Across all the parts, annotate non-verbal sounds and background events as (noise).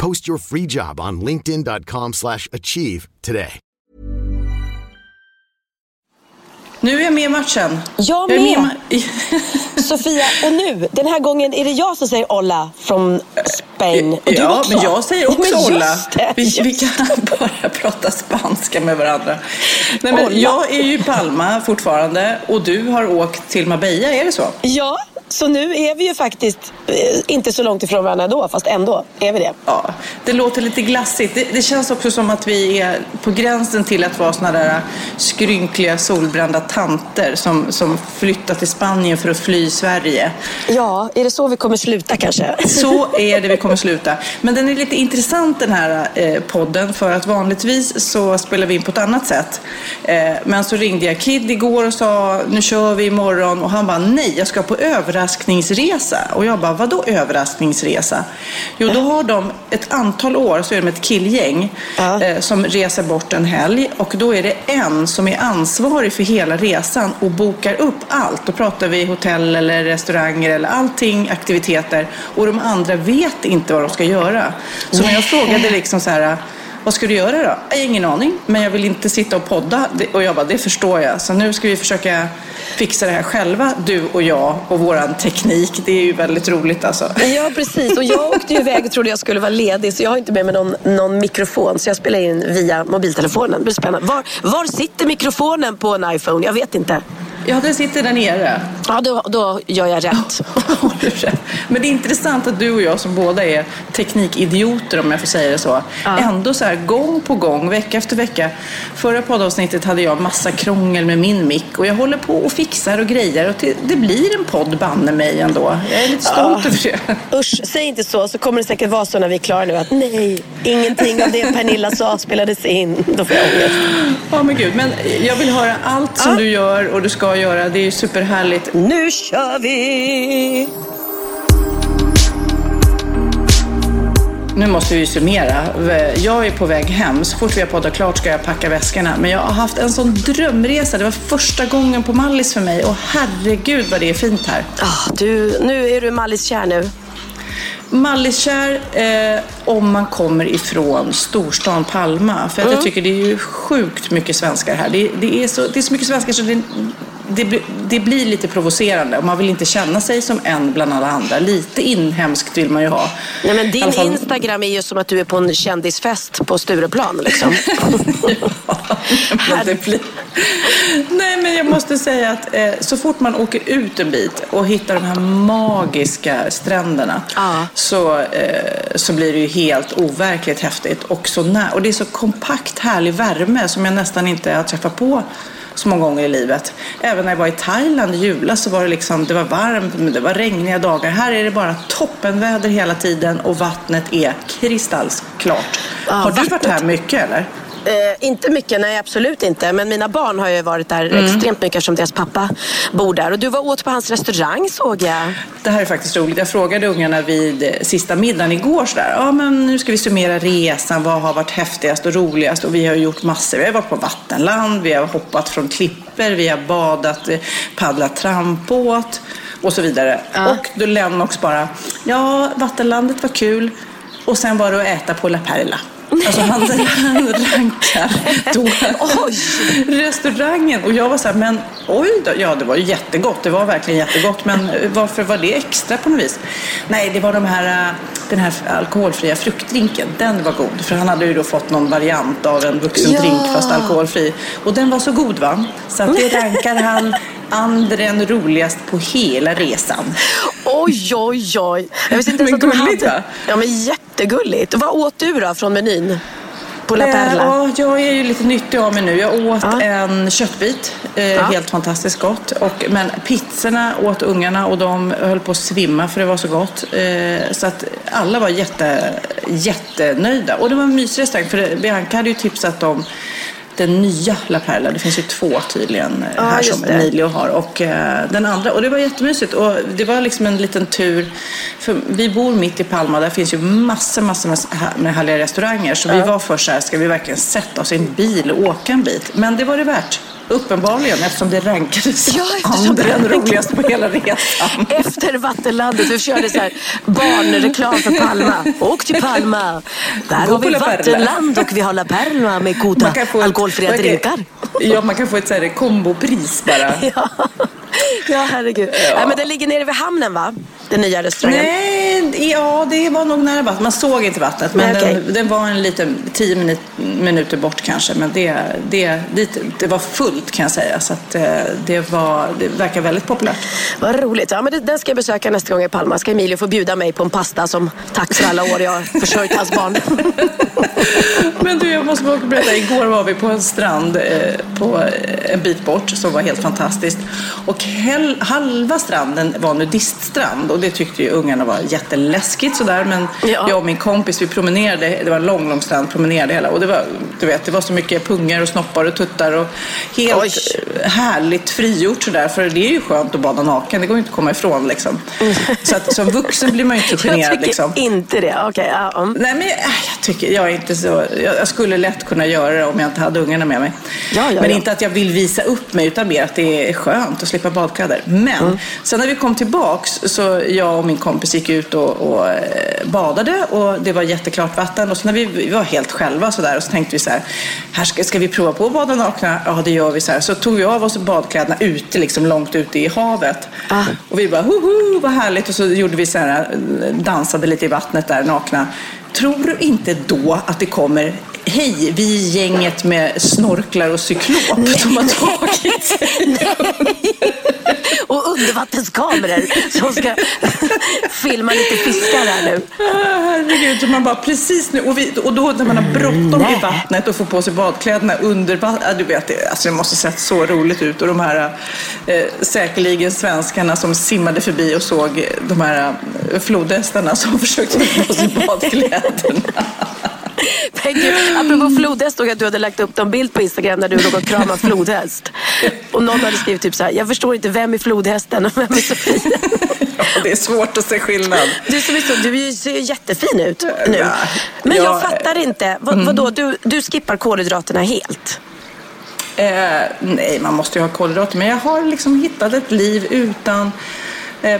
Post your free job on slash achieve today. Nu är jag med i matchen. Jag är med. ma- (laughs) Sofia, och nu, den här gången är det jag som säger Olla från Spain. Och du ja, också. men jag säger också just Olla. det, Vi, vi kan bara prata spanska med varandra. Nej, men Olla. jag är ju i Palma fortfarande och du har åkt till Marbella, är det så? Ja, så nu är vi ju faktiskt eh, inte så långt ifrån varandra då, fast ändå är vi det. Ja, det låter lite glassigt. Det, det känns också som att vi är på gränsen till att vara såna där skrynkliga solbrända tanter som, som flyttar till Spanien för att fly Sverige. Ja, är det så vi kommer sluta kanske? Så är det vi kommer sluta. Men den är lite intressant den här eh, podden för att vanligtvis så spelar vi in på ett annat sätt. Eh, men så ringde jag Kid igår och sa nu kör vi imorgon och han bara nej jag ska på överraskningsresa. Och jag bara vadå överraskningsresa? Jo då har de ett antal år så är de ett killgäng Ja. eh, som reser bort en helg och då är det en som är ansvarig för hela resan och bokar upp allt. Då pratar vi hotell eller restauranger eller allting, aktiviteter och de andra vet inte vad de ska göra. Så när jag frågade liksom så här vad ska du göra då? Jag har ingen aning, men jag vill inte sitta och podda. Och jag bara, det förstår jag. Så nu ska vi försöka fixa det här själva, du och jag och våran teknik. Det är ju väldigt roligt alltså. Ja, precis. Och jag åkte ju iväg och trodde jag skulle vara ledig så jag har inte med mig någon, någon mikrofon så jag spelar in via mobiltelefonen. Det blir spännande. Var, var sitter mikrofonen på en iPhone? Jag vet inte. Ja, den sitter där nere. Ja, då, då gör jag (laughs) rätt. Men det är intressant att du och jag som båda är teknikidioter om jag får säga det så. Ändå så här gång på gång, vecka efter vecka. Förra poddavsnittet hade jag massa krångel med min mick och jag håller på och fixar och grejer och det, blir en podd banne mig ändå. Jag är lite stolt över det. (laughs) Usch, säg inte så så kommer det säkert vara så när vi är klara nu att nej, ingenting av det Pernilla sa spelades in. Då får jag ångest. Ja men gud, men jag vill höra allt som du gör och du ska göra. Det är ju superhärligt. Nu kör vi! Nu måste vi summera. Jag är på väg hem. Så fort vi har poddat klart ska jag packa väskorna. Men jag har haft en sån drömresa. Det var första gången på Mallis för mig. Och herregud vad det är fint här. Ah, du, nu är du Mallis kär nu. Malliskär eh, om man kommer ifrån storstan Palma. För att jag tycker det är ju sjukt mycket svenskar här. Det, det, är, så, det är så mycket svenskar så det, det, blir- det blir lite provocerande. Och man vill inte känna sig som en bland alla andra. Lite inhemskt vill man ju ha. Nej, men din fall- Instagram är ju som att du är på en kändisfest på Stureplan. Liksom. (laughs) Men det blir... Nej, men jag måste säga att eh, så fort man åker ut en bit och hittar de här magiska stränderna Ja. så, eh, så blir det ju helt overkligt häftigt. Och, så nä- och det är så kompakt härlig värme som jag nästan inte har träffat på så många gånger i livet. Även när jag var i Thailand i julas så var det liksom, det var varmt, men det var regniga dagar. Här är det bara toppenväder hela tiden och vattnet är kristallsklart. Ja, har du varit här mycket eller? Eh, inte mycket, nej absolut inte. Men mina barn har ju varit där Mm. extremt mycket eftersom deras pappa bor där. Och du var åt på hans restaurang såg jag. Det här är faktiskt roligt. Jag frågade ungarna vid sista middagen igår sådär. Ja, men nu ska vi summera resan. Vad har varit häftigast och roligast? Och vi har gjort massor. Vi har varit på vattenland, vi har hoppat från klippor, vi har badat, eh, paddlat trampbåt och så vidare. Och då Lennox bara, ja, vattenlandet var kul. Och sen var det att äta på La Perla. (laughs) Alltså han, han rankar då restaurangen. Och jag var så här, men oj då. Ja, det var ju jättegott. Det var verkligen jättegott. Men varför var det extra på något vis? Nej, det var de här, äh, den här alkoholfria fruktdrinken. Den var god. För han hade ju då fått någon variant av en vuxendrink Ja. fast alkoholfri. Och den var så god va? Så att det (laughs) rankar han andren roligast på hela resan. Oj, oj, oj. Jag visste inte ens Men att de gulligt, hade... va? Ja, men jättegulligt. Vad åt du då från menyn? På La Eh, Perla? Ja, jag är ju lite nyttig av mig nu. Jag åt Ja. en köttbit, eh, Ja. helt fantastiskt gott. Och, men pizzorna åt ungarna och de höll på att svimma för det var så gott. Eh, så att alla var jätte, jättenöjda. Och det var en mysig restaurang för Bianca hade ju tipsat om den nya La Perla. Det finns ju två tydligen eh, Ja, här som det. Emilio har. Och eh, den andra. Och det var jättemysigt. Och det var liksom en liten tur. För vi bor mitt i Palma. Där finns ju massor, massor med, med härliga restauranger. Så vi var först så här, ska vi verkligen sätta oss i en bil och åka en bit? Men det var det värt. Uppenbarligen, eftersom det rankades Ja, eftersom andra det än rankades. roligast på hela resan. (laughs) Efter Vattenlandet, vi körde så här barnreklam för Palma. Åk till Palma. Där Gå har vi. Vattenland och vi har La Perla med goda ett- alkoholfria kan- drinkar. Ja, man kan få ett så här kombopris bara. (laughs) Ja, ja herregud. Nej, men den ligger nere vid hamnen va? Den nya restaurangen. Nej, ja det var nog nära vattnet. Man såg inte vattnet. Men Nej, den, den var en liten, tio minut, minuter bort kanske. Men det, det, dit, det var fullt kan jag säga. Så att, eh, det, var, det verkar väldigt populärt. Vad roligt. Ja, men det- den ska jag besöka nästa gång i Palma. Ska Emilio få bjuda mig på en pasta som tack för alla år jag har försörjt hans barn. (laughs) (laughs) Men du, jag måste bara berätta. Igår var vi på en strand eh, på eh, en bit bort som var helt fantastiskt. Och hel, halva stranden var nudiststrand och det tyckte ju ungarna var jätteläskigt sådär. Men Ja. jag och min kompis vi promenerade, det var en lång, lång strand, promenerade hela. Och det var, du vet, det var så mycket pungar och snoppar och tuttar och helt Oj. härligt frigjort sådär. För det är ju skönt att bada naken, det går ju inte att komma ifrån liksom. Så att som vuxen blir man ju inte (laughs) jag generad tycker liksom. inte det. Okej, ja, mm. Nej, men jag, jag tycker, jag är inte så, jag, jag skulle lätt kunna göra det om jag inte hade ungarna med mig. Ja, ja, men ja. inte att jag vill visa upp mig, utan mer att det är skönt att slippa badkläder. Men Mm. sen när vi kom tillbaks, så jag och min kompis gick ut och, och eh, badade och det var jätteklart vatten. Och så när vi, vi var helt själva så där, och så tänkte vi så här, här ska, ska vi prova på att bada nakna? Ja, det gör vi så här. Så tog vi av oss badkläderna ute, liksom långt ute i havet. Ah. Och vi bara, hoho, vad härligt. Och så gjorde vi så här, eh, dansade lite i vattnet där nakna. Tror du inte då att det kommer Hej, vi är gänget med snorklar och cyklop som har tagit sig (laughs) Och undervattenskameror som ska filma lite fiskar här nu. Ah, Herregud, man bara precis nu. Och, vi, och då när man har bråttom i vattnet och får på sig badkläderna under vattnet. Ja, du vet, det, alltså det måste sett så roligt ut. Och de här eh, säkerligen svenskarna som simmade förbi och såg de här eh, flodhästarna som (laughs) försökte få på sig badkläderna. Men gud, apropå flodhäst såg jag att du hade lagt upp en bild på Instagram när du låg och kramade flodhäst. Och någon hade skrivit typ så här, jag förstår inte vem är flodhästen och vem är Sofia? (laughs) Ja, det är svårt att se skillnad. Du, som är så, du ser ju jättefin ut nu. Ja, Men jag jag- fattar inte, vad, vadå, du, du skippar kolhydraterna helt? Eh, nej, man måste ju ha kolhydrater. Men jag har liksom hittat ett liv utan eh,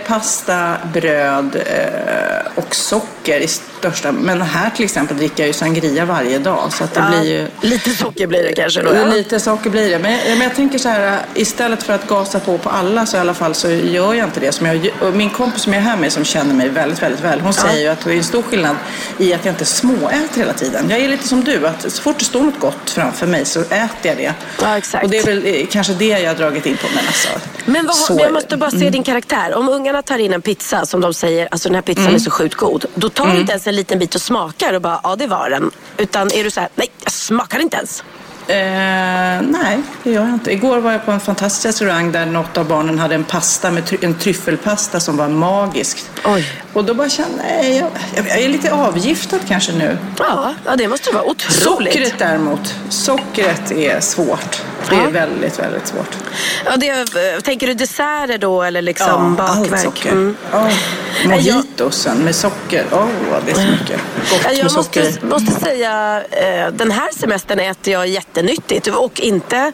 pasta, bröd eh, och socker i största... Men här till exempel dricker jag ju sangria varje dag. Så att det blir ju... Lite socker blir det kanske då. Ja. Lite socker blir det. Men, men jag tänker så här, istället för att gasa på på alla så i alla fall så gör jag inte det. Som jag, min kompis som jag är här med som känner mig väldigt, väldigt väl, hon säger ju att det är en stor skillnad i att jag inte småäter hela tiden. Jag är lite som du, att så fort det står något gott framför mig så äter jag det. Ja, exakt. Och det är väl eh, kanske det jag har dragit in på. Men alltså, Men, vad, så jag måste bara se din karaktär. Om ungarna tar in en pizza som de säger, alltså den här pizzan Mm. är så sjukt god. Då tar du inte ens en liten bit och smakar och bara, ja det var den. Utan är du så här, nej jag smakar inte ens. Eh, nej, det gör jag inte. Igår var jag på en fantastisk restaurang där något av barnen hade en pasta med try- en tryffelpasta som var magisk. Oj. Och då bara kände jag, nej, jag, jag är lite avgiftad kanske nu. Ja, ja det måste vara otroligt. Sockret däremot, sockret är svårt. Det är Ja. väldigt, väldigt svårt. Ja, det, är- tänker du desserter då eller liksom bakverk? allt socker. Mm. Oh, jag- mojitosen med socker. Åh, det är så mycket gott Ja, med Jag socker måste, måste säga, eh, den här semestern äter jag jättenyttigt och inte...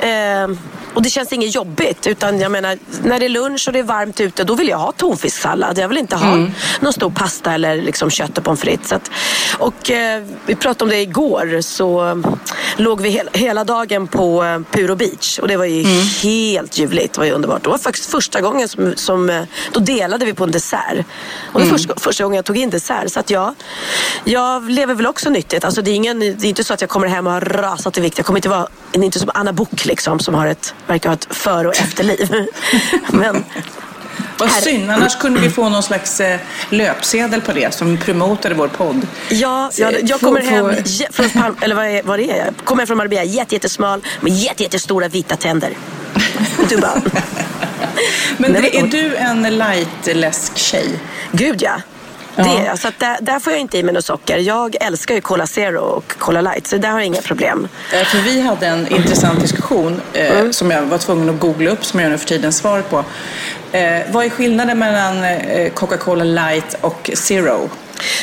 Eh, och det känns inget jobbigt. Utan jag menar, när det är lunch och det är varmt ute, då vill jag ha tonfisksallad. Jag vill inte ha mm. någon stor pasta eller liksom kött och pommes frites. Att, och eh, vi pratade om det igår, så eh, låg vi he hela dagen på eh, Puro Beach. Och det var ju mm. helt ljuvligt. Det var ju underbart. Det var faktiskt första gången som, som eh, då delade vi på en dessert. Och det var mm. första, första gången jag tog in dessert. Så att jag, jag lever väl också nyttigt. Alltså det, är ingen, det är inte så att jag kommer hem och har rasat i vikt. Jag kommer inte vara, inte som Anna Book liksom, som har ett, verkar ha ett före och efterliv. (laughs) Men vad synd, annars kunde vi få någon slags eh, löpsedel på det som promotade vår podd. Ja, ja jag kommer hem från Palm, (laughs) eller vad är, vad är jag? Kommer hem från Marbella jättesmal med jättestora vita tänder. Du bara... (laughs) Men det, är du en light-läsk-tjej? Gud ja. Det, så där, där, får jag inte i mig något socker. Jag älskar ju Cola Zero och Cola Light, så där har jag inga problem. För vi hade en intressant diskussion eh, mm. som jag var tvungen att googla upp, som jag nu för tiden svaret på. Eh, vad är skillnaden mellan eh, Coca-Cola Light och Zero?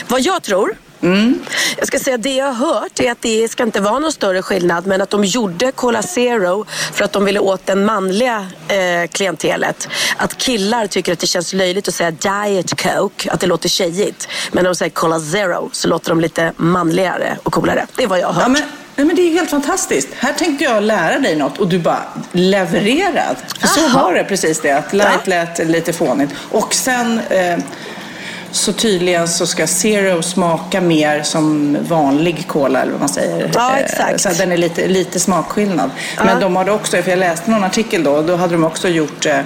Vad jag tror Mm. Jag ska säga det jag har hört är att det ska inte vara någon större skillnad men att de gjorde Cola Zero för att de ville åt den manliga eh, klientelet. Att killar tycker att det känns löjligt att säga Diet Coke, att det låter tjejigt. Men när de säger Cola Zero så låter de lite manligare och coolare. Det är vad jag har hört. Ja, men... Nej, men det är helt fantastiskt. Här tänkte jag lära dig något och du bara levererade. För så var det precis det, att light lät lite fånigt. Och sen eh, så tydligen så ska Zero smaka mer som vanlig cola eller vad man säger. Ja, eh, exakt. Så den är lite, lite smakskillnad. Ja. Men de hade också, för jag läste någon artikel då, då hade de också gjort eh,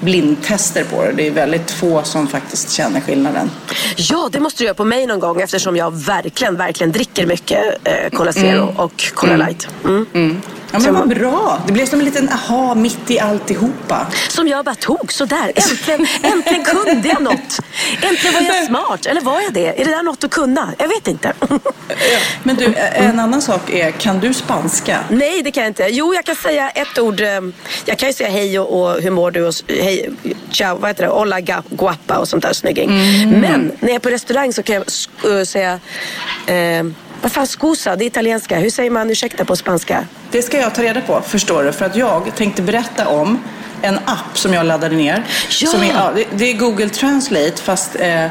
blindtester på det. Det är väldigt få som faktiskt känner skillnaden. Ja, det måste du göra på mig någon gång eftersom jag verkligen, verkligen dricker mycket eh, Cola Zero mm. och Cola mm. Light. Mm. Ja men vad bra. Det blev som en liten aha mitt i alltihopa. Som jag bara tog sådär. Äntligen, äntligen kunde jag något. Äntligen var jag smart. Eller var jag det? Är det där något att kunna? Jag vet inte. Men du, en annan sak är, kan du spanska? Nej, det kan jag inte. Jo, jag kan säga ett ord. Eh, jag kan ju säga hej och, och hur mår du och hej, ciao, vad heter det? Hola guapa och sånt där snygging. Mm. Men när jag är på restaurang så kan jag säga eh, vad fan, scusa, det är italienska. Hur säger man ursäkta på spanska? Det ska jag ta reda på, förstår du. För att jag tänkte berätta om en app som jag laddade ner. Ja. Som är, ja, det, är Google Translate fast eh, eh,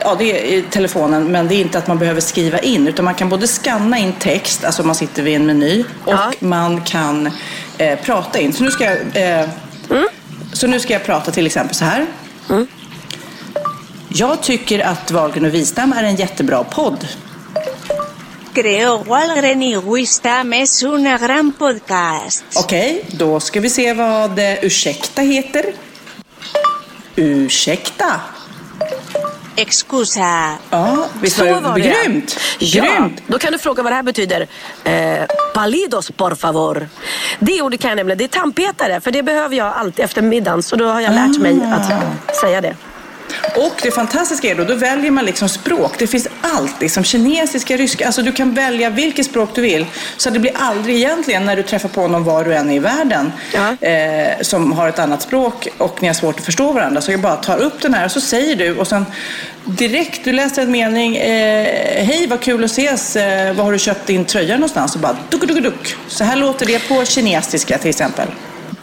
ja, det är i telefonen, men det är inte att man behöver skriva in. Utan man kan både skanna in text, alltså man sitter vid en meny, och ja. man kan eh, prata in. Så nu ska jag, eh, mm. så nu ska jag prata till exempel så här. Mm. Jag tycker att Wahlgren och Wistam är en jättebra podd. Creo Wahlgren y Wistam es una gran podcast. Okej, okay, då ska vi se vad ursäkta heter. Ursäkta. Excusa. Ja, visst var det, var det grymt? Ja. Grymt. Då kan du fråga vad det här betyder. Eh, palidos por favor. Det ordet kan jag nämligen. Det är tandpetare. För det behöver jag alltid efter middagen. Så då har jag lärt mig att ah. säga det. Och det fantastiska är då, då väljer man liksom språk. Det finns allt, liksom kinesiska, ryska, alltså du kan välja vilket språk du vill. Så det blir aldrig egentligen när du träffar på någon var du än är i världen ja. eh, som har ett annat språk och ni har svårt att förstå varandra. Så jag bara tar upp den här och så säger du och sen direkt, du läser en mening, eh, hej vad kul att ses, eh, var har du köpt din tröja någonstans? Och bara duk, duk, duk. Så här låter det på kinesiska till exempel.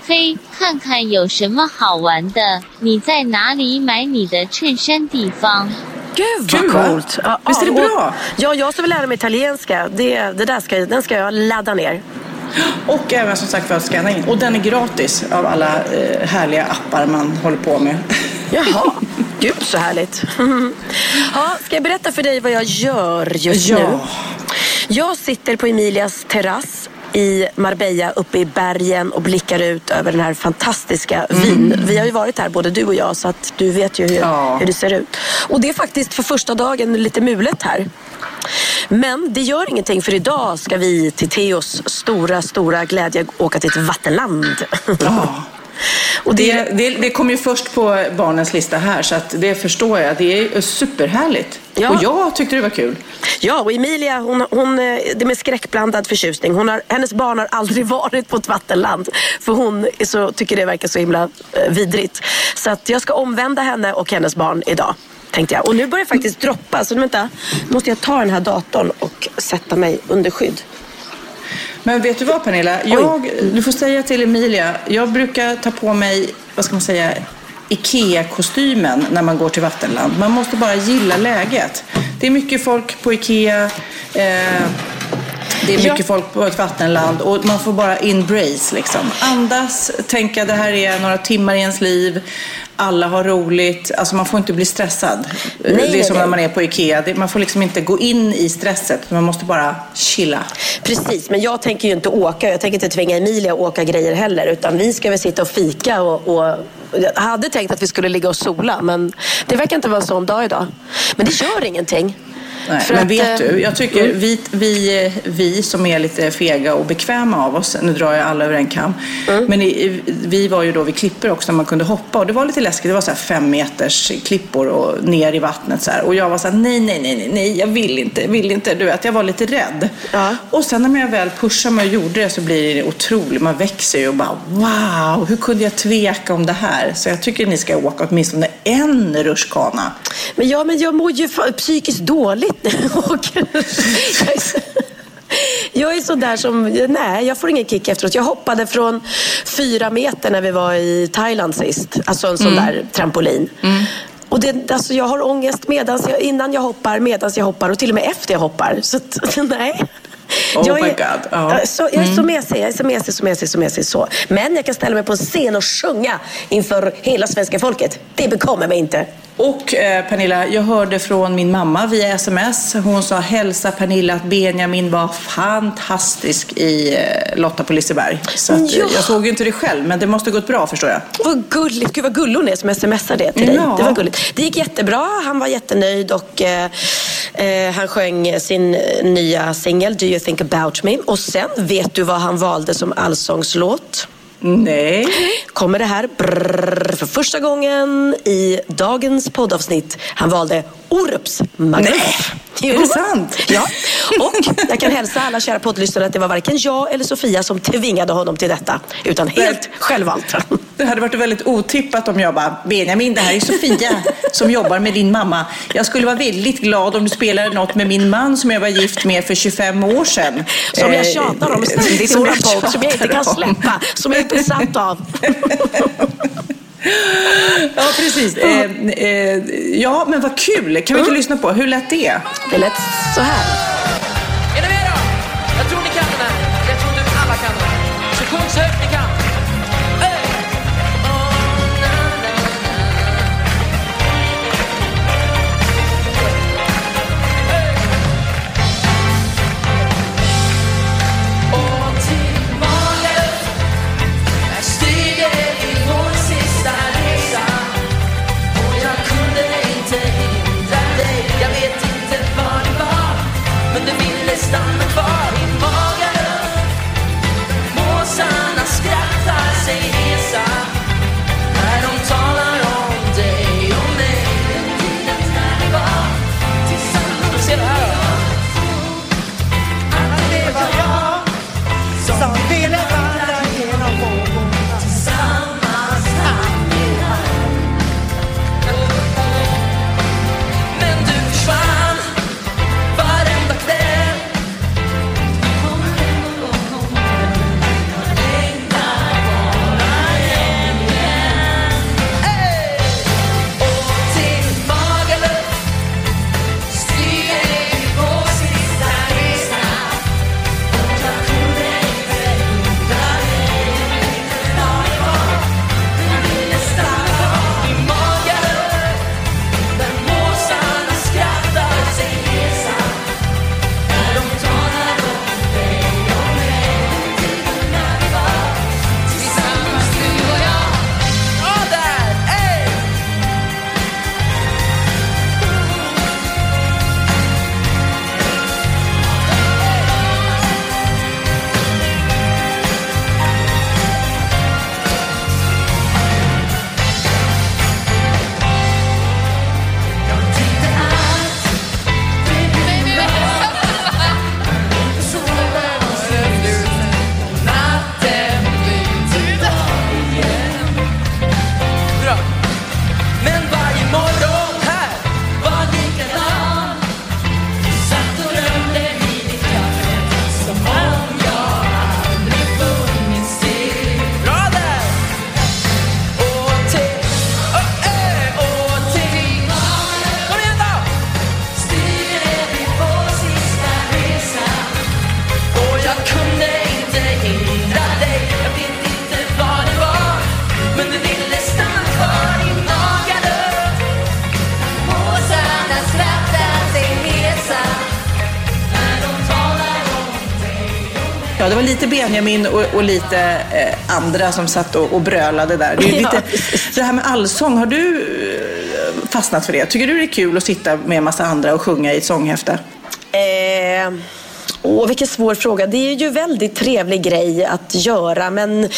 嘿，看看有什么好玩的？你在哪里买你的衬衫地方？Gud vad coolt! Ja, Visst är det bra? Ja, jag som vill lära mig italienska, det, det där ska, den ska jag ladda ner. Och även som sagt för att scanna in. Och den är gratis av alla eh, härliga appar man håller på med. (laughs) Jaha, gud så härligt. (laughs) ja, ska jag berätta för dig vad jag gör just ja. nu? Jag sitter på Emilias terrass i Marbella uppe i bergen och blickar ut över den här fantastiska mm. vin. Vi har ju varit här både du och jag så att du vet ju hur, ja. hur det ser ut. Och det är faktiskt för första dagen lite mulet här. Men det gör ingenting för idag ska vi till Theos stora, stora glädje åka till ett vattenland. Ja. (laughs) Och det, det, det kom ju först på barnens lista här så att det förstår jag. Det är superhärligt. Ja. Och jag tyckte det var kul. Ja, och Emilia, hon, hon, det är med skräckblandad förtjusning. Hon har, hennes barn har aldrig (laughs) varit på ett vattenland. För hon så, tycker det verkar så himla eh, vidrigt. Så att jag ska omvända henne och hennes barn idag. Tänkte jag. Och nu börjar det faktiskt droppa. Så vänta, nu måste jag ta den här datorn och sätta mig under skydd. Men vet du vad Pernilla? Jag, du får säga till Emilia, jag brukar ta på mig, vad ska man säga, IKEA-kostymen när man går till Vattenland. Man måste bara gilla läget. Det är mycket folk på IKEA. Eh, det är mycket ja. folk på ett vattenland och man får bara embrace liksom. Andas, tänka det här är några timmar i ens liv. Alla har roligt. Alltså man får inte bli stressad. Nej, det är som nej. när man är på IKEA. Man får liksom inte gå in i stresset. Man måste bara chilla. Precis, men jag tänker ju inte åka. Jag tänker inte tvinga Emilia att åka grejer heller. Utan vi ska väl sitta och fika och, och jag hade tänkt att vi skulle ligga och sola, men det verkar inte vara en sån dag idag. Men det gör ingenting. Nej, men att, vet du, jag tycker mm. vi, vi, vi som är lite fega och bekväma av oss, nu drar jag alla över en kam, mm. men i, vi var ju då vid klippor också när man kunde hoppa och det var lite läskigt. Det var så fem meters klippor och ner i vattnet så här. Och jag var så här, nej, nej, nej, nej, jag vill inte, vill inte. Du vet, jag var lite rädd. Ja. Och sen när jag väl pushade mig och gjorde det så blir det otroligt. Man växer ju och bara, wow, hur kunde jag tveka om det här? Så jag tycker ni ska åka åtminstone en rutschkana. Men ja, men jag mår ju psykiskt dåligt (laughs) jag är sådär som, nej jag får ingen kick efteråt. Jag hoppade från fyra meter när vi var i Thailand sist. Alltså en sån mm. där trampolin. Mm. Och det, alltså jag har ångest medans jag, innan jag hoppar, medans jag hoppar och till och med efter jag hoppar. Så (laughs) nej. Oh jag my är, God. Oh. Så, jag är mm. så mesig, jag är så mesig, så mesig, så mesig. Så. Men jag kan ställa mig på en scen och sjunga inför hela svenska folket. Det bekommer mig inte. Och eh, Pernilla, jag hörde från min mamma via sms. Hon sa hälsa Pernilla att Benjamin var fantastisk i eh, Lotta på Liseberg. Så att, ja. jag såg ju inte det själv, men det måste gått bra förstår jag. Vad gulligt. Gud vad gullig hon är som smsar det till dig. Ja. Det var gulligt. Det gick jättebra. Han var jättenöjd och eh, eh han sjöng sin nya singel Do you think about me? Och sen, vet du vad han valde som allsångslåt? Nej. Kommer det här brrr, för första gången i dagens poddavsnitt. Han valde Orups Magnet. Nej, (laughs) är det sant? Ja, och jag kan hälsa alla kära poddlyssnare att det var varken jag eller Sofia som tvingade honom till detta, utan helt självvalt. Det hade varit väldigt otippat om jag bara, Benjamin, det här är Sofia som jobbar med din mamma. Jag skulle vara väldigt glad om du spelade något med min man som jag var gift med för 25 år sedan. Som jag tjatar om ständigt i podd, som jag inte kan släppa, som jag är besatt av. (laughs) Ja, precis. Eh, eh, ja, men vad kul. Kan vi inte mm. lyssna på? Hur lät det? Det lät så här. Är ni med då? Jag tror ni kan den här. Jag tror inte alla kan den. Så sjung så högt ni kan. Benjamin och, och lite eh, andra som satt och, och brölade där. Det, är ju Ja, lite, det här med allsång, har du eh, fastnat för det? Tycker du det är kul att sitta med en massa andra och sjunga i ett sånghäfte? Eh, åh, vilken svår fråga. Det är ju väldigt trevlig grej att göra men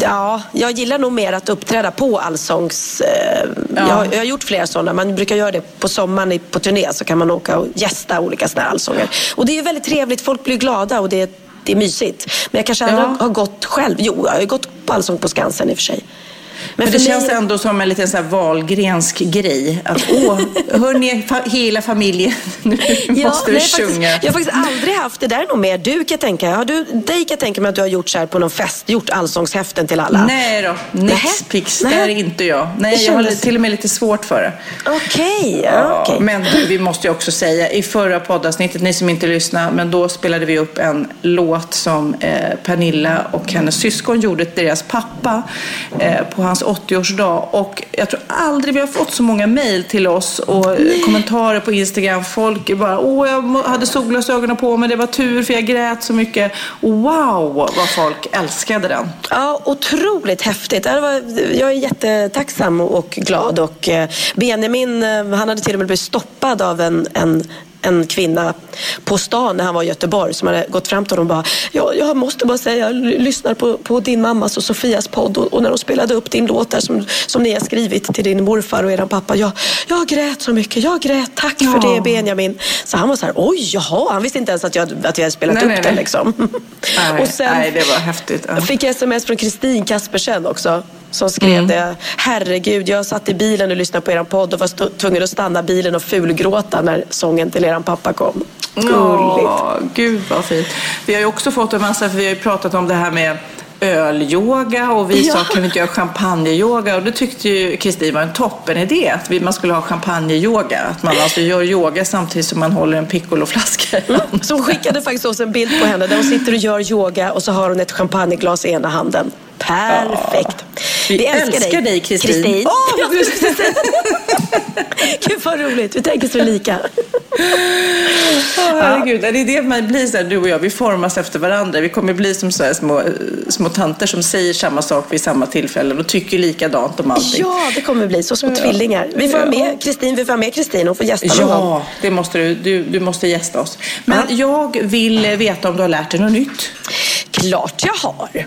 ja, jag gillar nog mer att uppträda på allsångs... Eh, jag, har- jag har gjort flera sådana. Man brukar göra det på sommaren på turné så kan man åka och gästa olika sådana allsånger. Och det är väldigt trevligt. Folk blir glada och det, det är mysigt. Men jag kanske aldrig Ja. har gått själv. Jo, jag har gått på allsång på Skansen i och för sig. Men för det mig- känns ändå som en liten så här valgrensk grej. Att åh, hörni, fa- hela familjen, (laughs) nu måste vi sjunga. jag har faktiskt aldrig haft det. där är nog mer du kan tänka. Har du, dig kan jag tänka mig att du har gjort så här på någon fest, gjort allsångshäften till alla. Nej då, nix pix, det är inte jag. Nej, jag har till och med lite svårt för det. Okej, ja, okej. Men du, vi måste ju också säga, i förra poddavsnittet, ni som inte lyssnar, men då spelade vi upp en låt som eh, Pernilla och hennes syskon gjorde till deras pappa eh, på hans 80-årsdag. Och jag tror aldrig vi har fått så många mejl till oss och eh, kommentarer på Instagram. Folk är bara, åh, jag hade solglasögonen på mig, det var tur för jag grät så mycket. Wow, vad folk älskade den. Ja, otroligt häftigt. Jag är jättetacksam och glad. Och eh, Benjamin, eh, han hade till och med blivit stoppad av en, en en kvinna på stan när han var i Göteborg som hade gått fram till honom och bara ja, Jag måste bara säga, jag lyssnar på, på din mammas och Sofias podd och, och när de spelade upp din låt där som, som ni har skrivit till din morfar och eran pappa. Jag, jag grät så mycket, jag grät, tack för det Benjamin. Så han var så här, oj, jaha, han visste inte ens att jag, att jag hade spelat Nej, upp nej, den nej. liksom. (laughs) Nej, och sen, nej, det var häftigt. Ja. jag fick sms från Kristin Kaspersen också. Som skrev Mm. det. Herregud, jag satt i bilen och lyssnade på er podd och var tvungen att stanna bilen och fulgråta när sången till er pappa kom. Gulligt. Ja, gud vad fint. Vi har ju också fått en massa, för vi har ju pratat om det här med ölyoga och vi sa Ja. kan vi inte göra champagneyoga och det tyckte ju Kristin var en toppenidé att man skulle ha champagneyoga. Att man alltså gör yoga samtidigt som man håller en piccoloflaska i handen. Så hon skickade faktiskt oss en bild på henne där hon sitter och gör yoga och så har hon ett champagneglas i ena handen. Perfekt. Vi älskar dig, Kristin. Kristin. Åh, (laughs) Ja, precis. (laughs) Gud vad roligt, vi tänker så lika. Åh, herregud, det är det man blir så här, du och jag, vi formas efter varandra. Vi kommer bli som så här små, små tanter som säger samma sak vid samma tillfällen och tycker likadant om allting. Ja, det kommer bli så små tvillingar. Vi får ha med Kristin, vi får ha med Kristin, hon får gästa någon gång. Ja, det måste du, du. Du måste gästa oss. Men jag vill veta om du har lärt dig något nytt. Klart jag har.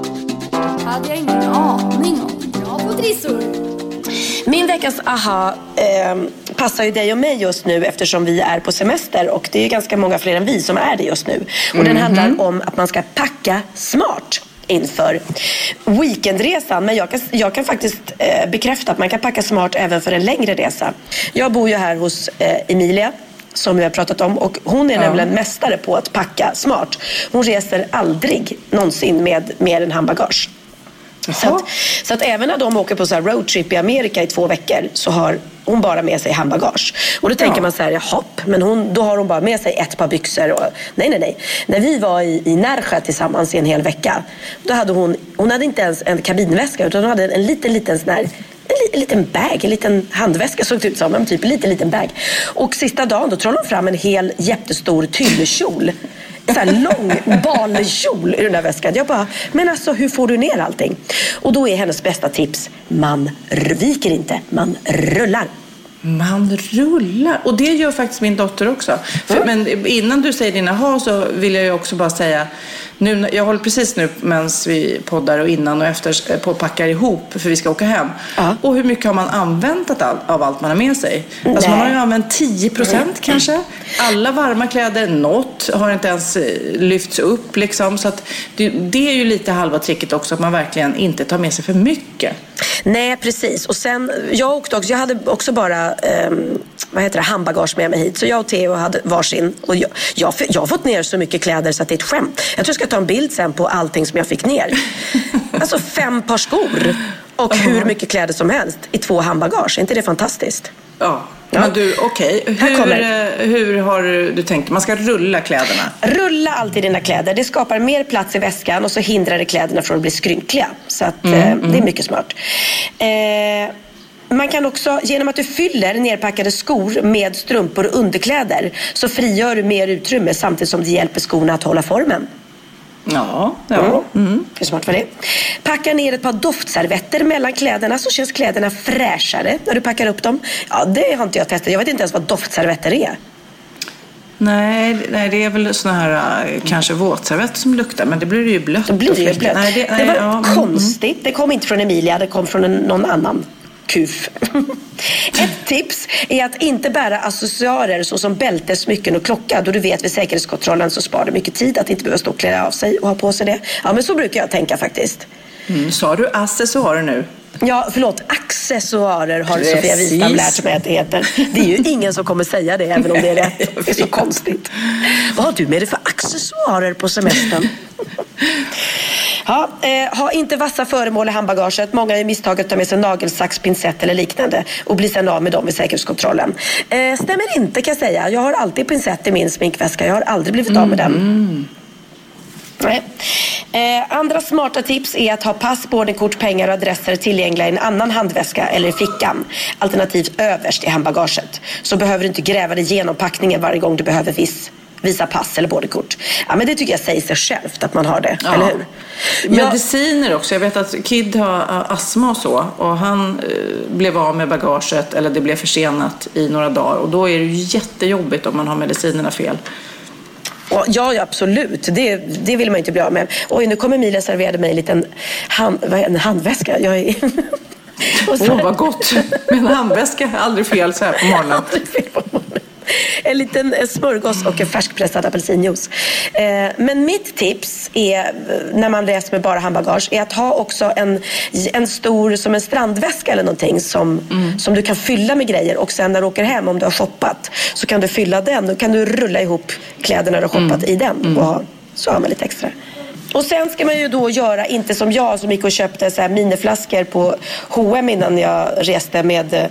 Hade jag ingen aning om. Bra på trissor. Min veckans aha eh, passar ju dig och mig just nu eftersom vi är på semester och det är ganska många fler än vi som är det just nu. Och mm -hmm. den handlar om att man ska packa smart inför weekendresan. Men jag kan, jag kan faktiskt eh, bekräfta att man kan packa smart även för en längre resa. Jag bor ju här hos eh, Emilia som vi har pratat om. Och hon är ja. nämligen mästare på att packa smart. Hon reser aldrig någonsin med mer än handbagage. Så att, så att, även när de åker på så roadtrip i Amerika i två veckor så har hon bara med sig handbagage. Och då tänker ja. man så här, hopp, men hon, då har hon bara med sig ett par byxor. Och, nej, nej, nej. När vi var i, i Närsjö tillsammans i en hel vecka, då hade hon, hon hade inte ens en kabinväska utan hon hade en liten, liten sån här en liten bag, en liten handväska såg det ut som. En typ en liten, liten bag. Och sista dagen då trollade hon fram en hel jättestor tyllekjol så här lång balkjol i den där väskan. Jag bara, men alltså hur får du ner allting? Och då är hennes bästa tips, man viker inte, man rullar. Man rullar. Och det gör faktiskt min dotter också. För, mm. Men innan du säger dina ha så vill jag ju också bara säga nu, jag håller precis nu medan vi poddar och innan och efter på packar ihop för vi ska åka hem. Ja. Och hur mycket har man använt av allt man har med sig? Alltså man har ju använt 10 procent kanske. Alla varma kläder, något har inte ens eh, lyfts upp liksom. Så att det, det är ju lite halva tricket också att man verkligen inte tar med sig för mycket. Nej, precis. Och sen, jag åkte också, jag hade också bara um, vad heter det, handbagage med mig hit. Så jag och Theo hade varsin. Och jag, jag, jag har fått ner så mycket kläder så att det är ett skämt. Jag tror jag ska ta en bild sen på allting som jag fick ner. (laughs) Alltså fem par skor och hur mycket kläder som helst i två handbagage. Är inte det fantastiskt? Ja. Ja. Men du, okej. Okay. Hur, eh, hur har du tänkt? Man ska rulla kläderna? Rulla alltid dina kläder. Det skapar mer plats i väskan och så hindrar det kläderna från att bli skrynkliga. Så att, mm, eh, mm. det är mycket smart. Eh, man kan också, genom att du fyller nerpackade skor med strumpor och underkläder så frigör du mer utrymme samtidigt som det hjälper skorna att hålla formen. Ja, ja. Mm. Mm. Hur smart var det? Packa ner ett par doftservetter mellan kläderna så känns kläderna fräschare när du packar upp dem. Ja, det har inte jag testat. Jag vet inte ens vad doftservetter är. Nej, nej, det är väl såna här äh, kanske våtservetter som luktar, men det blir ju blött. Då blir det ju blött. Nej, det, nej, det var ja, mm, mm. konstigt. Det kom inte från Emilia, det kom från någon annan kuf. Ett tips är att inte bära accessoarer såsom bälte, smycken och klocka. Då du vet vid säkerhetskontrollen så sparar det mycket tid att inte behöva stå och klä av sig och ha på sig det. Ja, men så brukar jag tänka faktiskt. Mm, sa du accessoarer nu? Ja, förlåt. Accessoarer har Precis. Sofia Wistam lärt mig att det heter. Det är ju ingen som kommer säga det, även om det är rätt. (laughs) Det är så konstigt. Vad har du med dig för accessoarer på semestern? (laughs) Ja, eh, ha inte vassa föremål i handbagaget. Många gör misstaget att ta med sig nagelsax, pincett eller liknande och blir sen av med dem vid säkerhetskontrollen. Eh, stämmer inte kan jag säga. Jag har alltid pincett i min sminkväska. Jag har aldrig blivit av med den. Nej. Eh, andra smarta tips är att ha pass, boardingkort, pengar och adresser tillgängliga i en annan handväska eller i fickan. Alternativt överst i handbagaget. Så behöver du inte gräva dig igenom packningen varje gång du behöver vis, visa pass eller boardingkort. Ja, men det tycker jag säger sig självt att man har det, Ja. eller hur? Mediciner också. Jag vet att Kid har astma och så. Och han eh, blev av med bagaget, eller det blev försenat i några dagar. Och då är det ju jättejobbigt om man har medicinerna fel. Och, ja, ja, absolut. Det, det vill man inte bli av med. Oj, nu kommer Emilia serverade mig en liten hand, en handväska. Jag är... Åh, vad gott! Med en handväska, aldrig fel så här på morgonen. (laughs) En liten eh, smörgås och en färskpressad apelsinjuice. Eh, men mitt tips är, eh, när man reser med bara handbagage, är att ha också en, en stor, som en strandväska eller någonting som, som du kan fylla med grejer och sen när du åker hem, om du har shoppat, så kan du fylla den. Då kan du rulla ihop kläderna du har shoppat i den och ha, så har man lite extra. Och sen ska man ju då göra, inte som jag som gick och köpte så här miniflaskor på H&M innan jag reste med eh,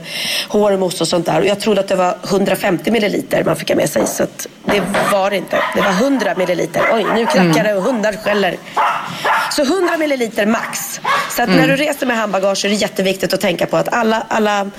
hårmousse och sånt där. Och jag trodde att det var 150 milliliter man fick ha med sig. Så att det var det inte. Det var 100 milliliter. Oj, nu knackar det och hundar skäller. Så 100 milliliter max. Så att när du reser med handbagage är det jätteviktigt att tänka på att alla, alla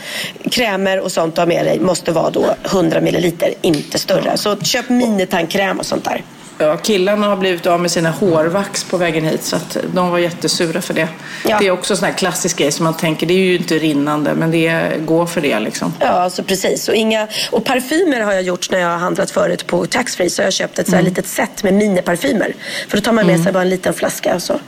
krämer och sånt du har med dig måste vara då 100 milliliter, inte större. Så köp minitandkräm och sånt där. Ja, killarna har blivit av med sina hårvax på vägen hit så att de var jättesura för det. Ja. Det är också en sån här klassisk grej som man tänker, det är ju inte rinnande men det går för det liksom. Ja, alltså precis. Och, inga, och parfymer har jag gjort när jag har handlat förut på taxfree. Så jag har köpt ett så här litet set med miniparfymer. För då tar man med sig bara en liten flaska. Och så.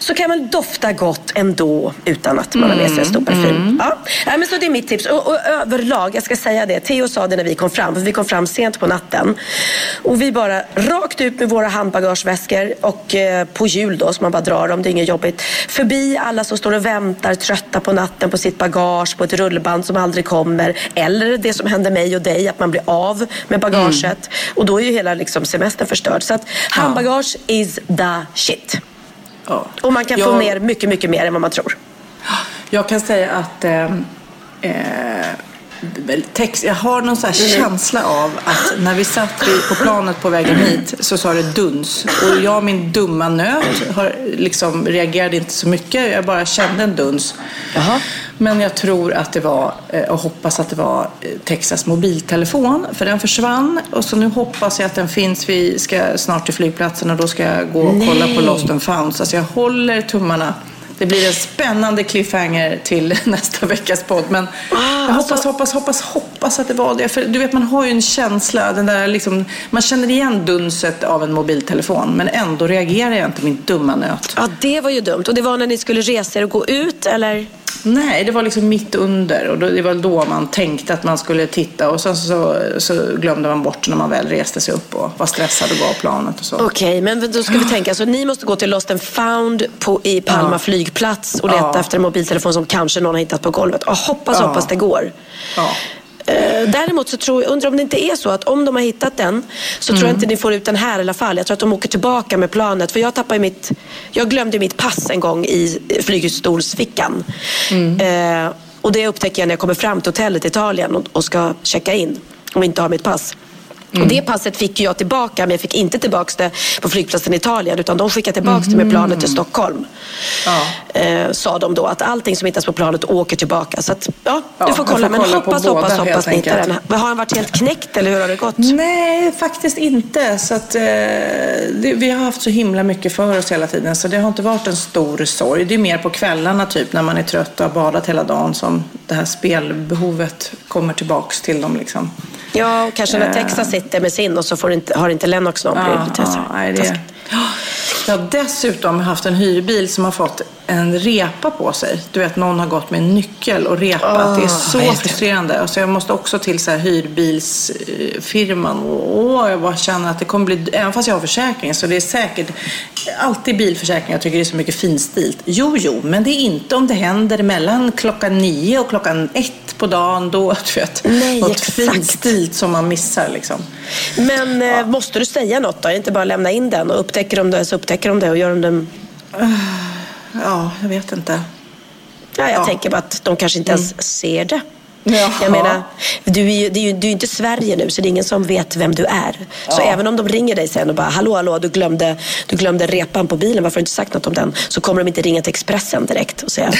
så kan man dofta gott ändå utan att man har med sig en stor parfym. Ja. Ja, men så det är mitt tips. Och, och överlag, jag ska säga det. Theo sa det när vi kom fram. För vi kom fram sent på natten. Och vi bara rakt ut med våra handbagageväskor. Och eh, på hjul då, så man bara drar dem. Det är inget jobbigt. Förbi alla som står och väntar trötta på natten på sitt bagage. På ett rullband som aldrig kommer. Eller det som hände mig och dig, att man blir av med bagaget. Och då är ju hela liksom, semestern förstörd. Så att handbagage is the shit. Ja. Och man kan få Jag- ner mycket, mycket mer än vad man tror. Jag kan säga att eh, eh, text, jag har någon så här känsla av att när vi satt på planet på vägen hit så sa det duns. Och jag, min dumma nöt, har liksom reagerade inte så mycket. Jag bara kände en duns. Men jag tror att det var, eh, och hoppas att det var eh, Texas mobiltelefon. För den försvann. Och så nu hoppas jag att den finns. Vi ska snart till flygplatsen och då ska jag gå och kolla på Lost and found. Så jag håller tummarna. Det blir en spännande cliffhanger till (laughs) nästa veckas podd. Men jag hoppas, hoppas, hoppas, hoppas att det var det. För du vet, man har ju en känsla. Den där liksom, man känner igen dunset av en mobiltelefon. Men ändå reagerar jag inte min dumma nöt. Ja, det var ju dumt. Och det var när ni skulle resa er och gå ut, eller? Nej, det var liksom mitt under. Och det var då man tänkte att man skulle titta. Och sen så, så glömde man bort när man väl reste sig upp och var stressad och på planet och så. Okej, men då ska vi tänka. Så ni måste gå till Lost and found på, i Palma Ja. flygplats och leta Ja. efter en mobiltelefon som kanske någon har hittat på golvet. Och hoppas, Ja. hoppas det går. Eh, Däremot så tror jag, undrar om det inte är så att om de har hittat den så tror jag inte ni får ut den här i alla fall. Jag tror att de åker tillbaka med planet. För jag tappade mitt, jag glömde mitt pass en gång i flygstolsfickan. Eh, och det upptäcker jag när jag kommer fram till hotellet i Italien och, och ska checka in och inte har mitt pass. Och det passet fick jag tillbaka, men jag fick inte tillbaka det på flygplatsen i Italien. Utan de skickade tillbaka det med planet till Stockholm. Eh, sa de då, att allting som hittas på planet åker tillbaka. Så att, ja, Ja, du får kolla. får men kolla hoppas, båda, hoppas, ni hittar den. Men Har han varit helt knäckt eller hur har det gått? Nej, faktiskt inte. Så att, eh, det, vi har haft så himla mycket för oss hela tiden så det har inte varit en stor sorg. Det är mer på kvällarna typ när man är trött och har badat hela dagen som det här spelbehovet kommer tillbaks till dem. Liksom. Ja, och kanske när Eh. Texas sitter med sin och så får inte, har inte Lennox någon. blir det Ja, ja, det, taskigt. Jag har dessutom haft en hyrbil som har fått en repa på sig. Du vet, någon har gått med en nyckel och repat. Åh, det är så frustrerande. Och så jag måste också till så här hyrbilsfirman. Åh, jag bara känner att det kommer bli... Även fast jag har försäkring så det är säkert alltid bilförsäkring. Jag tycker det är så mycket finstilt. Jo, jo, men det är inte om det händer mellan klockan nio och klockan ett på dagen. Då, (laughs) du vet, Nej, något exakt. finstilt som man missar liksom. Men eh, måste du säga något då? Inte bara lämna in den och upptäcker de det så upptäcker de det och gör de det... Ja, jag vet inte. Ja, jag Ja. tänker bara att de kanske inte ens ser det. Jaha. Jag menar, du är ju, det är ju, du är inte Sverige nu så det är ingen som vet vem du är. Så Ja. även om de ringer dig sen och bara hallå, hallå, du glömde, du glömde repan på bilen, varför har du inte sagt något om den? Så kommer de inte ringa till Expressen direkt och säga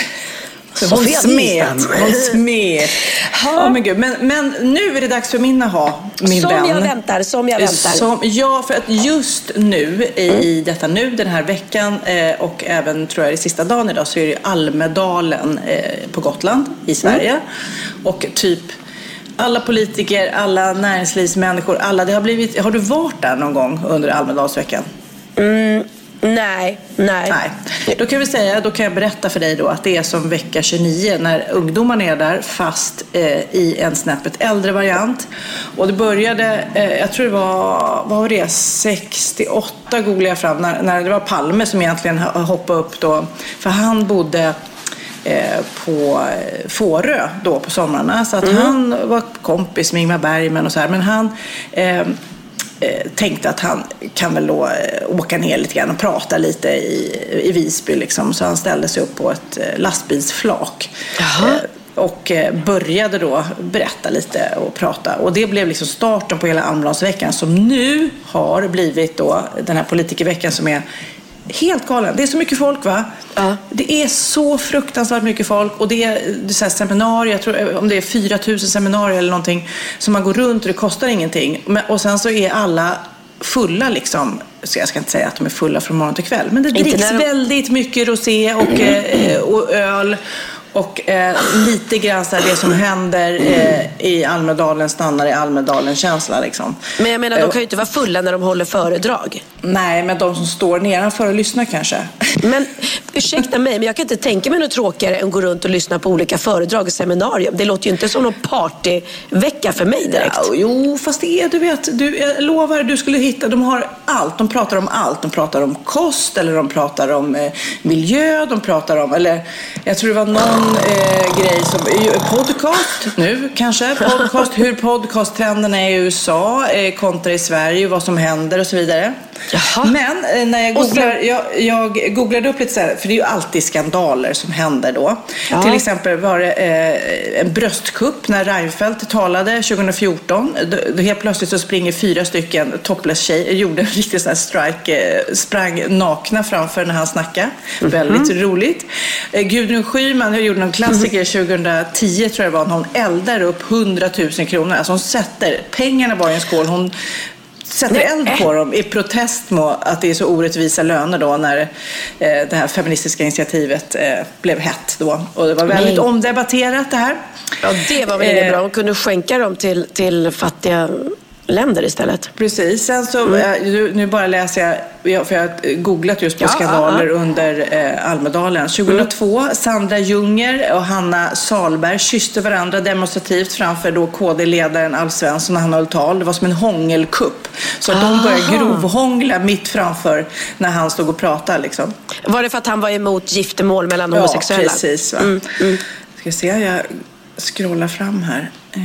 Hon Sofia smet. Wistam." Hon smet. (laughs) Ja, men gud. Men, men nu är det dags för min aha, min Som vän. jag väntar, som jag väntar. Som, ja, för att just nu, i detta nu, den här veckan eh, och även tror jag det sista dagen idag, så är det Almedalen eh, på Gotland i Sverige. Och typ alla politiker, alla näringslivsmänniskor, alla. Det har, blivit, har du varit där någon gång under Almedalsveckan? Mm, nej, nej. Nej. Då kan vi säga, då kan jag berätta för dig då att det är som vecka 29 när ungdomarna är där fast eh, i en snäppet äldre variant. Och det började, eh, jag tror det var, vad var det, 68 googlade jag fram, när, när det var Palme som egentligen hoppade upp då. För han bodde eh, på eh, Fårö då på somrarna. Så att han var kompis med Ingmar Bergman och så här. Men han eh, eh, tänkte att han kan väl då eh, åka ner lite grann och prata lite i, i Visby liksom. Så han ställde sig upp på ett eh, lastbilsflak. Eh, och började då berätta lite och prata. Och det blev liksom starten på hela Almedalsveckan som nu har blivit då den här politikerveckan som är Helt galen. Det är så mycket folk va? Det är så fruktansvärt mycket folk och det är, det är så seminarier, jag tror om det är 4 000 seminarier eller någonting som man går runt och det kostar ingenting. Men, och sen så är alla fulla liksom. Så jag ska inte säga att de är fulla från morgon till kväll. Men det dricks de- väldigt mycket rosé och, eh, och öl. Och eh, lite grann så här det som händer eh, i Almedalen stannar i Almedalen-känsla liksom. Men jag menar, de kan ju inte vara fulla när de håller föredrag. Nej, men de som står nedanför och lyssnar kanske. Men ursäkta mig, men jag kan inte tänka mig något tråkigare än att gå runt och lyssna på olika föredrag och seminarium. Det låter ju inte som någon partyvecka för mig direkt. Ja, jo, fast det är, du vet, du, jag lovar, du skulle hitta, de har allt. De pratar om allt. De pratar om kost, eller de pratar om eh, miljö, de pratar om, eller jag tror det var någon eh, grej som, podcast? Nu kanske, podcast, hur podcasttrenderna är i USA eh, kontra i Sverige, vad som händer och så vidare. Men eh, när jag Och sen- googlar, jag, jag googlade upp lite så här, för det är ju alltid skandaler som händer då. Ja. Till exempel var det eh, en bröstkupp när Reinfeldt talade 2014. Då, då helt plötsligt så springer fyra stycken topless-tjejer, gjorde en riktig sån strike, eh, sprang nakna framför när han snackade. Väldigt roligt. Eh, Gudrun Schyman gjorde någon klassiker 2010 tror jag det var, när hon eldar upp 100 000 kronor. Alltså hon sätter pengarna bara i en skål. Hon sätter eld på dem i protest mot att det är så orättvisa löner då när eh, det här feministiska initiativet eh, blev hett då. Och det var väldigt Nej. omdebatterat det här. Ja, det var väl inget Eh, bra. De kunde skänka dem till, till fattiga länder istället. Precis. Sen så, eh, nu, bara läser jag, för jag har googlat just på Ja, skandaler ja, under eh, Almedalen. 2002, Sandra Junger och Hanna Salberg kysste varandra demonstrativt framför då KD-ledaren Alf Svensson när han höll tal. Det var som en hångelkupp. Så att de började Aha. grovhångla mitt framför när han stod och pratade liksom. Var det för att han var emot giftermål mellan homosexuella? Ja, precis. Va? Mm, mm. Ska se, jag scrollar fram här. Eh,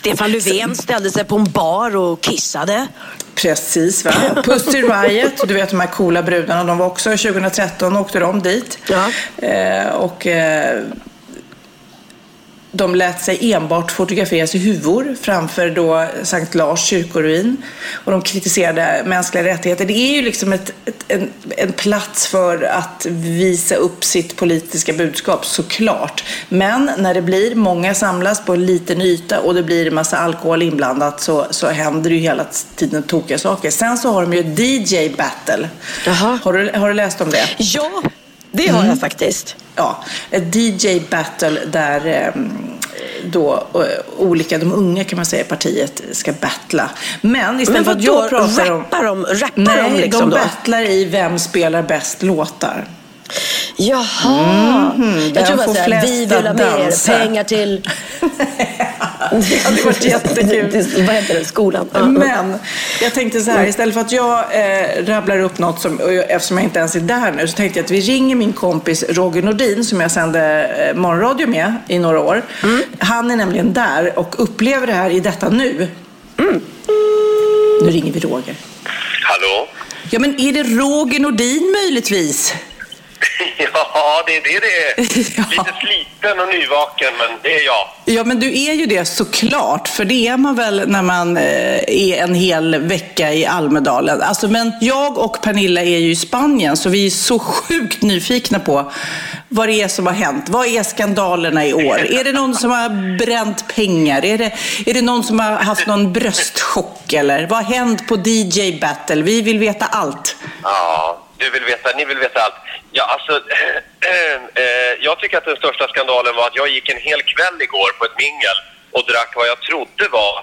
Stefan Löfven ställde sig på en bar och kissade. Precis, va? Pussy Riot, du vet de här coola brudarna, de var också 2013 åkte de dit. Eh, och eh, de lät sig enbart fotograferas i huvor framför då Sankt Lars kyrkoruin. Och de kritiserade mänskliga rättigheter. Det är ju liksom ett, ett, en, en plats för att visa upp sitt politiska budskap, såklart. Men när det blir, många samlas på en liten yta och det blir en massa alkohol inblandat så, så händer det ju hela tiden tokiga saker. Sen så har de ju DJ battle. Har du, har du läst om det? Ja, det har jag faktiskt. Ja, ett DJ battle där eh, då eh, olika, de unga kan man säga, i partiet ska battla. Men istället Men för att jag pratar om... Rappar de- rappar Nej, de liksom de battlar i vem spelar bäst låtar. Jaha. Mhm, jag tror bara såhär, vi vill ha mer pengar till... (laughs) det hade varit jättekul. Vad heter det? Skolan? Men jag tänkte så här, istället för att jag eh, rabblar upp något som, och jag, eftersom jag inte ens är där nu, så tänkte jag att vi ringer min kompis Roger Nordin som jag sände eh, morgonradio med i några år. Han är nämligen där och upplever det här i detta nu. Nu ringer vi Roger. Hallå? Ja, men är det Roger Nordin möjligtvis? (laughs) Ja, det är det (laughs) det är. Lite sliten och nyvaken, men det är jag. Ja, men du är ju det såklart, för det är man väl när man eh, är en hel vecka i Almedalen. Alltså, men jag och Pernilla är ju i Spanien, så vi är så sjukt nyfikna på vad det är som har hänt. Vad är skandalerna i år? Är det någon som har bränt pengar? Är det, är det någon som har haft någon bröstchock? Eller vad har hänt på DJ Battle? Vi vill veta allt. Ja, du vill veta, ni vill veta allt. Ja, alltså, (clears throat) eh, jag tycker att den största skandalen var att jag gick en hel kväll igår på ett mingel och drack vad jag trodde var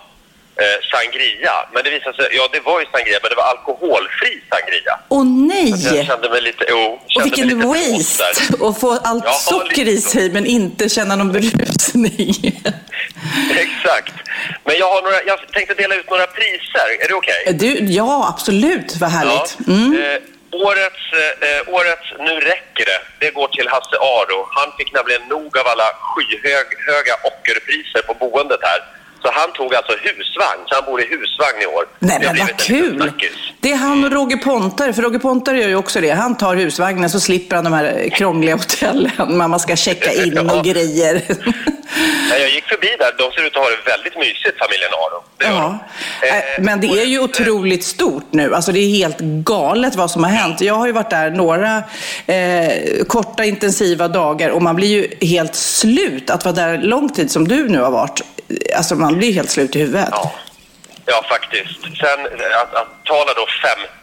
eh, sangria. Men det visade sig, ja det var ju sangria, men det var alkoholfri sangria. Åh nej! Jag kände mig lite, Och kände mig vilken lite waste! Och få allt Ja, socker i sig men inte känna någon berusning. (laughs) Exakt. Men jag, har några, jag tänkte dela ut några priser. Är det okej? Du, ja, absolut, vad härligt. Mm. Eh, årets, eh, årets Nu räcker det, det går till Hasse Aro. Han fick nämligen nog av alla skyhöga ockerpriser på boendet här. Så han tog alltså husvagn, så han bor i husvagn i år. Nej men vad kul! Det är han och Roger Pontare, för Roger Pontare gör ju också det. Han tar husvagnen så slipper han de här krångliga hotellen, man ska checka in (laughs) och grejer. Nej, Jag gick förbi där, de ser ut att ha det väldigt mysigt, familjen Aro. Ja. Äh, Men det är ju otroligt stort nu. Alltså det är helt galet vad som har hänt. Jag har ju varit där några eh, korta intensiva dagar och man blir ju helt slut att vara där lång tid som du nu har varit. Alltså man blir helt slut i huvudet. Ja, faktiskt. Sen att, att tala då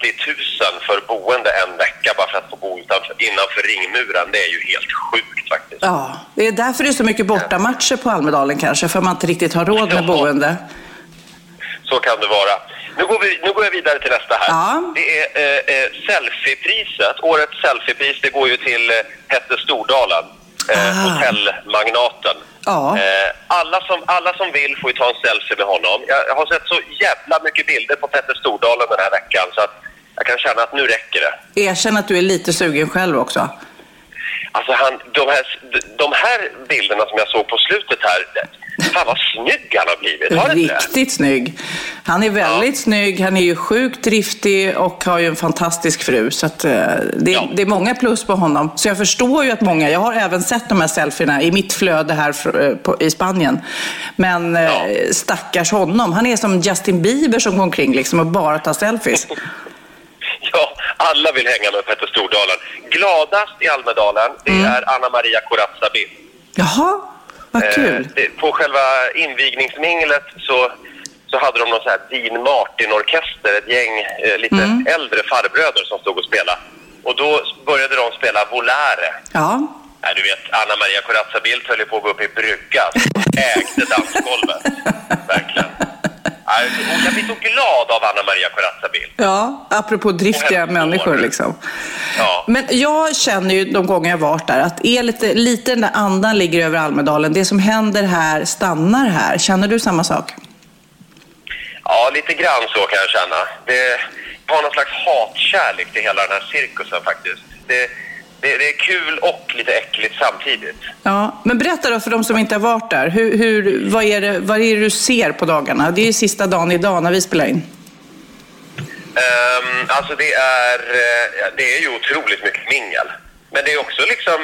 50 000 för boende en vecka bara för att få bo utanför, innanför ringmuren, det är ju helt sjukt faktiskt. Ja, det är därför det är så mycket bortamatcher på Almedalen kanske, för man inte riktigt har råd med boende. Så kan det vara. Nu går, vi, nu går jag vidare till nästa här. Ja. Det är eh, eh, selfiepriset. Årets selfiepris det går ju till eh, Hette Stordalen, eh, hotellmagnaten. Ja. Eh, alla, som, alla som vill får ju ta en selfie med honom. Jag har sett så jävla mycket bilder på Petter Stordalen den här veckan så att jag kan känna att nu räcker det. Erkänn att du är lite sugen själv också. Alltså han, de, här, de här bilderna som jag såg på slutet här, fan vad snygg han har blivit. Har? Riktigt snygg. Han är väldigt snygg, han är ju sjukt driftig och har ju en fantastisk fru. Så att, eh, det, det är många plus på honom. Så jag förstår ju att många, jag har även sett de här selfierna i mitt flöde här eh, i Spanien. Men eh, stackars honom, han är som Justin Bieber som går omkring liksom och bara tar selfies. (laughs) Ja, alla vill hänga med Petter Stordalen. Gladast i Almedalen, det är Anna Maria Corazza Bildt. Jaha, vad kul. Eh, det- på själva invigningsminglet så, så hade de någon sån här Dean Martin-orkester, ett gäng eh, lite Mm. äldre farbröder som stod och spelade. Och då började de spela Volare. Ja. Nej, du vet, Anna Maria Corazza Bildt höll på att gå upp i brygga. Ägde dansgolvet. (laughs) Och Jag blir så glad av Anna Maria Corazza Bildt. Ja, apropå driftiga människor liksom. Men jag känner ju de gånger jag varit där att är lite, lite den där andan ligger över Almedalen. Det som händer här stannar här. Känner du samma sak? Ja, lite grann så kan jag känna. Det har någon slags hatkärlek till hela den här cirkusen faktiskt. Det, det, det är kul och lite äckligt samtidigt. Ja, men berätta då för de som inte har varit där. Hur, hur, vad, är det, vad är det du ser på dagarna? Det är ju sista dagen idag när vi spelar in. Ehm, alltså det är, eh, det är ju otroligt mycket mingel. Men det är också liksom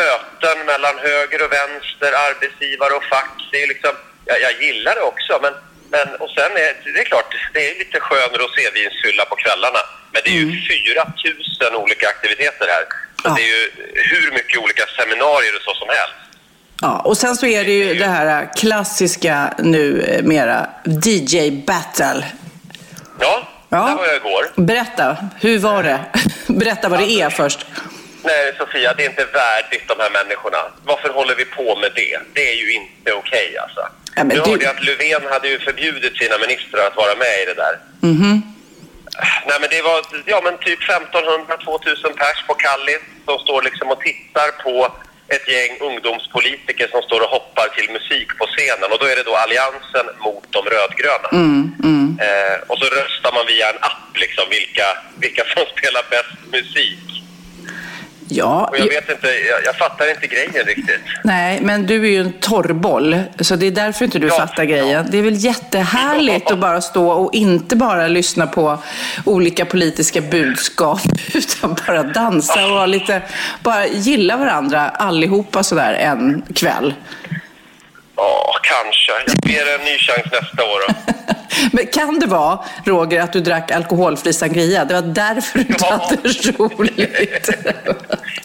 möten mellan höger och vänster, arbetsgivare och fack. Det är liksom, jag, jag gillar det också. Men, men, och sen är det är klart, det är lite skön rosévinsfylla på kvällarna. Men det är ju 4 000 olika aktiviteter här. Så det är ju hur mycket olika seminarier och så som helst. Ja, och sen så är det ju det här klassiska nu eh, mera DJ battle. Ja, där var jag igår. Berätta, hur var det? (laughs) Berätta vad det är först. Nej, Sofia, det är inte värdigt de här människorna. Varför håller vi på med det? Det är ju inte okej alltså. Ja, men nu du- hörde jag att Löfven hade ju förbjudit sina ministrar att vara med i det där. Mhm. Nej men det var ja, men typ 1500-2000 pers på Kallis som står liksom och tittar på ett gäng ungdomspolitiker som står och hoppar till musik på scenen. Och då är det då Alliansen mot de rödgröna. Mm, mm. Eh, och så röstar man via en app liksom vilka, vilka som spelar bäst musik. Ja, Och jag vet inte, jag, jag fattar inte grejen riktigt. Nej, men du är ju en torrboll, så det är därför inte du fattar grejen. Det är väl jättehärligt att bara stå och inte bara lyssna på olika politiska budskap, (laughs) utan bara dansa och lite, bara gilla varandra allihopa sådär en kväll. Ja, kanske. Jag ger en ny chans nästa år då. (laughs) Men kan det vara, Roger, att du drack alkoholfri sangria? Det var därför du inte hade roligt. (laughs)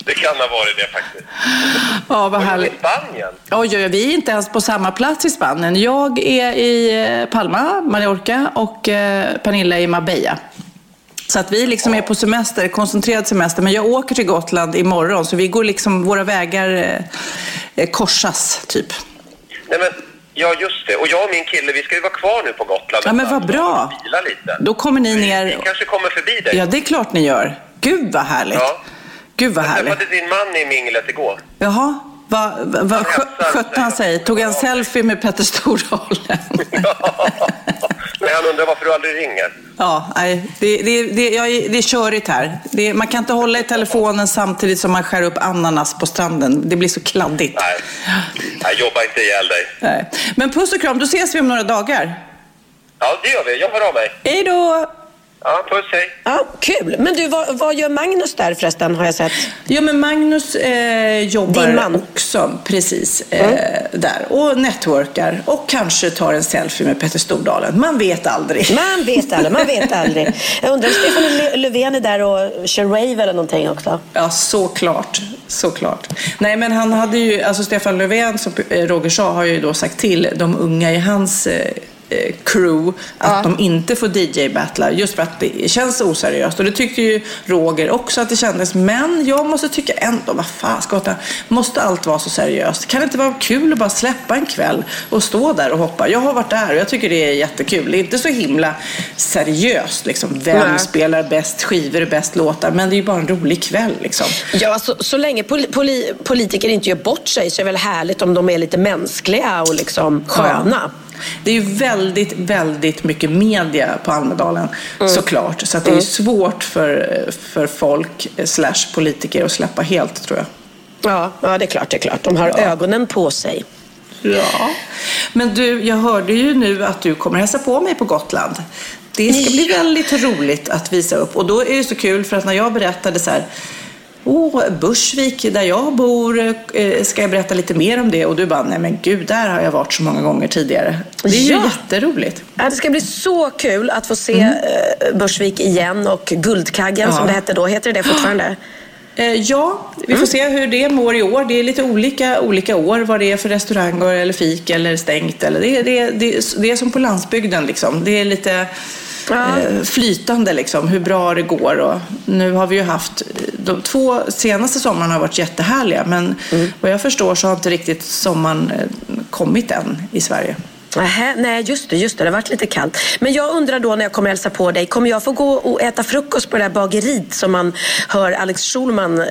Det kan ha varit det faktiskt. Ja, vad härligt. Spanien? Oj, oj, oj, vi är inte ens på samma plats i Spanien. Jag är i eh, Palma, Mallorca och eh, Pernilla i Marbella. Så att vi liksom är på semester, koncentrerad semester. Men jag åker till Gotland imorgon, så vi går liksom, våra vägar eh, eh, korsas, typ. Nej men, ja just det. Och jag och min kille, vi ska ju vara kvar nu på Gotland. Ja, men vad bra. Vila lite. Då kommer ni ner. Vi kanske kommer förbi dig. Ja, det är klart ni gör. Gud vad härligt. Ja. Gud vad Jag härligt. träffade din man i minglet igår. Jaha, vad va, va, skö- skötte han sig? Tog en selfie med Petter Stordalen? (laughs) Men han undrar varför du aldrig ringer. Ja, nej, det, det, det, jag, är- det är körigt här. Det, man kan inte hålla i telefonen samtidigt som man skär upp ananas på stranden. Det blir så kladdigt. Nej, Nej jobba inte ihjäl dig. Nej. Men puss och kram, då ses vi om några dagar. Ja, det gör vi. Jag hör av mig. Hej då! Ja, puss, hej. Ja, kul. Men du, vad, vad gör Magnus där förresten, har jag sett? Ja, men Magnus eh, jobbar Din man. också precis eh, där och networkar och kanske tar en selfie med Petter Stordalen. Man vet aldrig. Man vet aldrig, man vet aldrig. Jag undrar om Stefan Lö- Löfven är där och kör rave eller någonting också. Ja, såklart. Såklart. Nej, men han hade ju, alltså Stefan Löfven, som eh, Roger sa, har ju då sagt till de unga i hans eh, crew att de inte får DJ-battla just för att det känns oseriöst. Och det tyckte ju Roger också att det kändes. Men jag måste tycka ändå, vad fan skotta, måste allt vara så seriöst? Kan det inte vara kul att bara släppa en kväll och stå där och hoppa? Jag har varit där och jag tycker det är jättekul. Det är inte så himla seriöst liksom. Vem Nej. spelar bäst skivor och bäst låtar? Men det är ju bara en rolig kväll liksom. Ja, så, så länge poli, poli, politiker inte gör bort sig så är det väl härligt om de är lite mänskliga och liksom sköna. Det är ju väldigt, väldigt mycket media på Almedalen såklart. Så att det är svårt för, för folk eh, slash politiker att släppa helt tror jag. Ja, ja, det är klart, det är klart. De har ögonen på sig. Ja. Men du, jag hörde ju nu att du kommer hälsa på mig på Gotland. Det ska bli väldigt roligt att visa upp. Och då är det så kul för att när jag berättade så här Åh, Bursvik, där jag bor, eh, ska jag berätta lite mer om det? Och du bara, nej men gud, där har jag varit så många gånger tidigare. Det är ju Ja. jätteroligt. Ja, det ska bli så kul att få se eh, Börsvik igen och Guldkaggen Ja. som det hette då. Heter det det fortfarande? (gasps) Eh, ja, vi får se hur det mår i år. Det är lite olika, olika år vad det är för restauranger eller fik eller stängt. Eller det, det, det, det är som på landsbygden liksom. Det är lite eh, flytande liksom, hur bra det går. Och nu har vi ju haft, de två senaste sommarna har varit jättehärliga. Men vad jag förstår så har inte riktigt sommaren eh, kommit än i Sverige. Nähä, nej, just det, just det. Det har varit lite kallt. Men jag undrar då när jag kommer hälsa på dig, kommer jag få gå och äta frukost på det där bageriet som man hör Alex Schulman eh,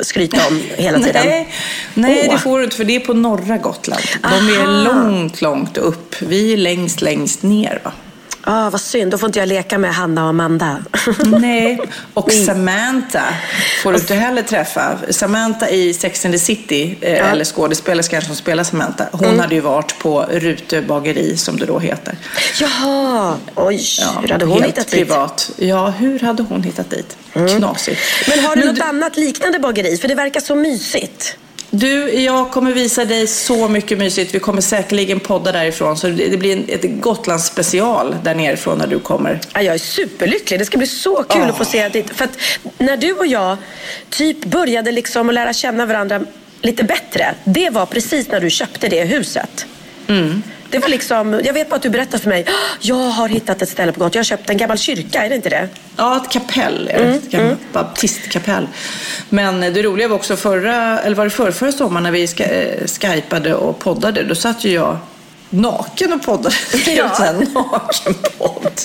skryta om hela tiden? Nej, nej Åh. det får du inte för det är på norra Gotland. De är Aha. långt, långt upp. Vi är längst, längst ner. Va? Ah, vad synd, då får inte jag leka med Hanna och Amanda. (laughs) Nej, och Samantha får du inte heller träffa. Samantha i Sex and the City, eh, eller skådespelerskan som spelar Samantha, hon Mm. hade ju varit på Rute bageri som det då heter. Jaha, oj, hur hade hon hittat dit? privat. Ja, hur hade hon hittat dit? Knasigt. Men har du Men något annat liknande bageri? För det verkar så mysigt. Du, jag kommer visa dig så mycket mysigt. Vi kommer säkerligen podda därifrån. Så det blir en, ett Gotlands special där nerifrån när du kommer. Ja, jag är superlycklig. Det ska bli så kul att få se ditt... För att när du och jag typ började liksom att lära känna varandra lite bättre. Det var precis när du köpte det huset. Det var liksom, jag vet bara att du berättade för mig, (gasps) jag har hittat ett ställe på gatan. Jag har köpt en gammal kyrka, är det inte det? Ja, ett kapell det. Ett gammalt baptistkapell. Men det roliga var också förra, eller var det förra, förra sommaren när vi eh, skypade och poddade. Då satt ju jag naken och poddade. (laughs) Ja. (laughs) En nakenpodd.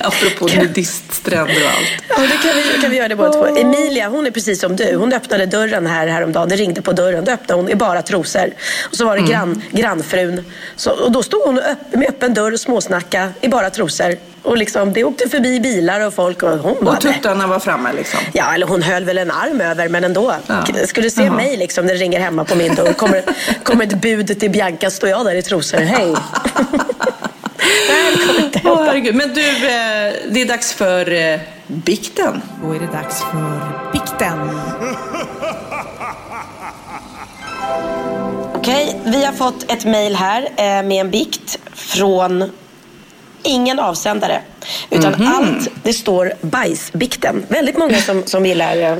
Apropå nudiststränder och allt. Ja, det kan vi, kan vi göra det båda två. Emilia, hon är precis som du. Hon öppnade dörren här häromdagen. Det ringde på dörren. Då öppnade hon i bara trosor. Och så var det Mm. grann, grannfrun. Så, och då stod hon öpp, med öppen dörr och småsnacka i bara trosor. Och liksom, det åkte förbi bilar och folk och hon. Och tuttarna var framme liksom. Ja, eller hon höll väl en arm över, men ändå. Ja. Skulle du se Jaha. mig liksom när det ringer hemma på min dörr. Kommer, kommer ett bud till Bianca, står jag där i trosor. Hej! (laughs) Åh, herregud. Men du, eh, det är dags för eh, bikten. Då är det dags för bikten. Okej, vi har fått ett mejl här eh, med en bikt från ingen avsändare. Utan Mhm. allt, det står bajsbikten. Väldigt många som, som gillar eh, Ja,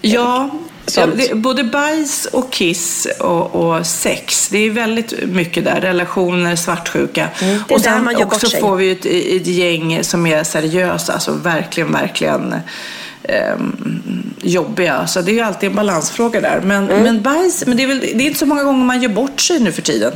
ja sånt. det, både bajs och kiss och, och sex. Det är väldigt mycket där. Relationer, svartsjuka. Mm, och sen man också får vi ett, ett gäng som är seriösa. Alltså verkligen, verkligen ehm, jobbiga. Så det är ju alltid en balansfråga där. Men, Mm. men bajs, men det är, väl, det är inte så många gånger man gör bort sig nu för tiden.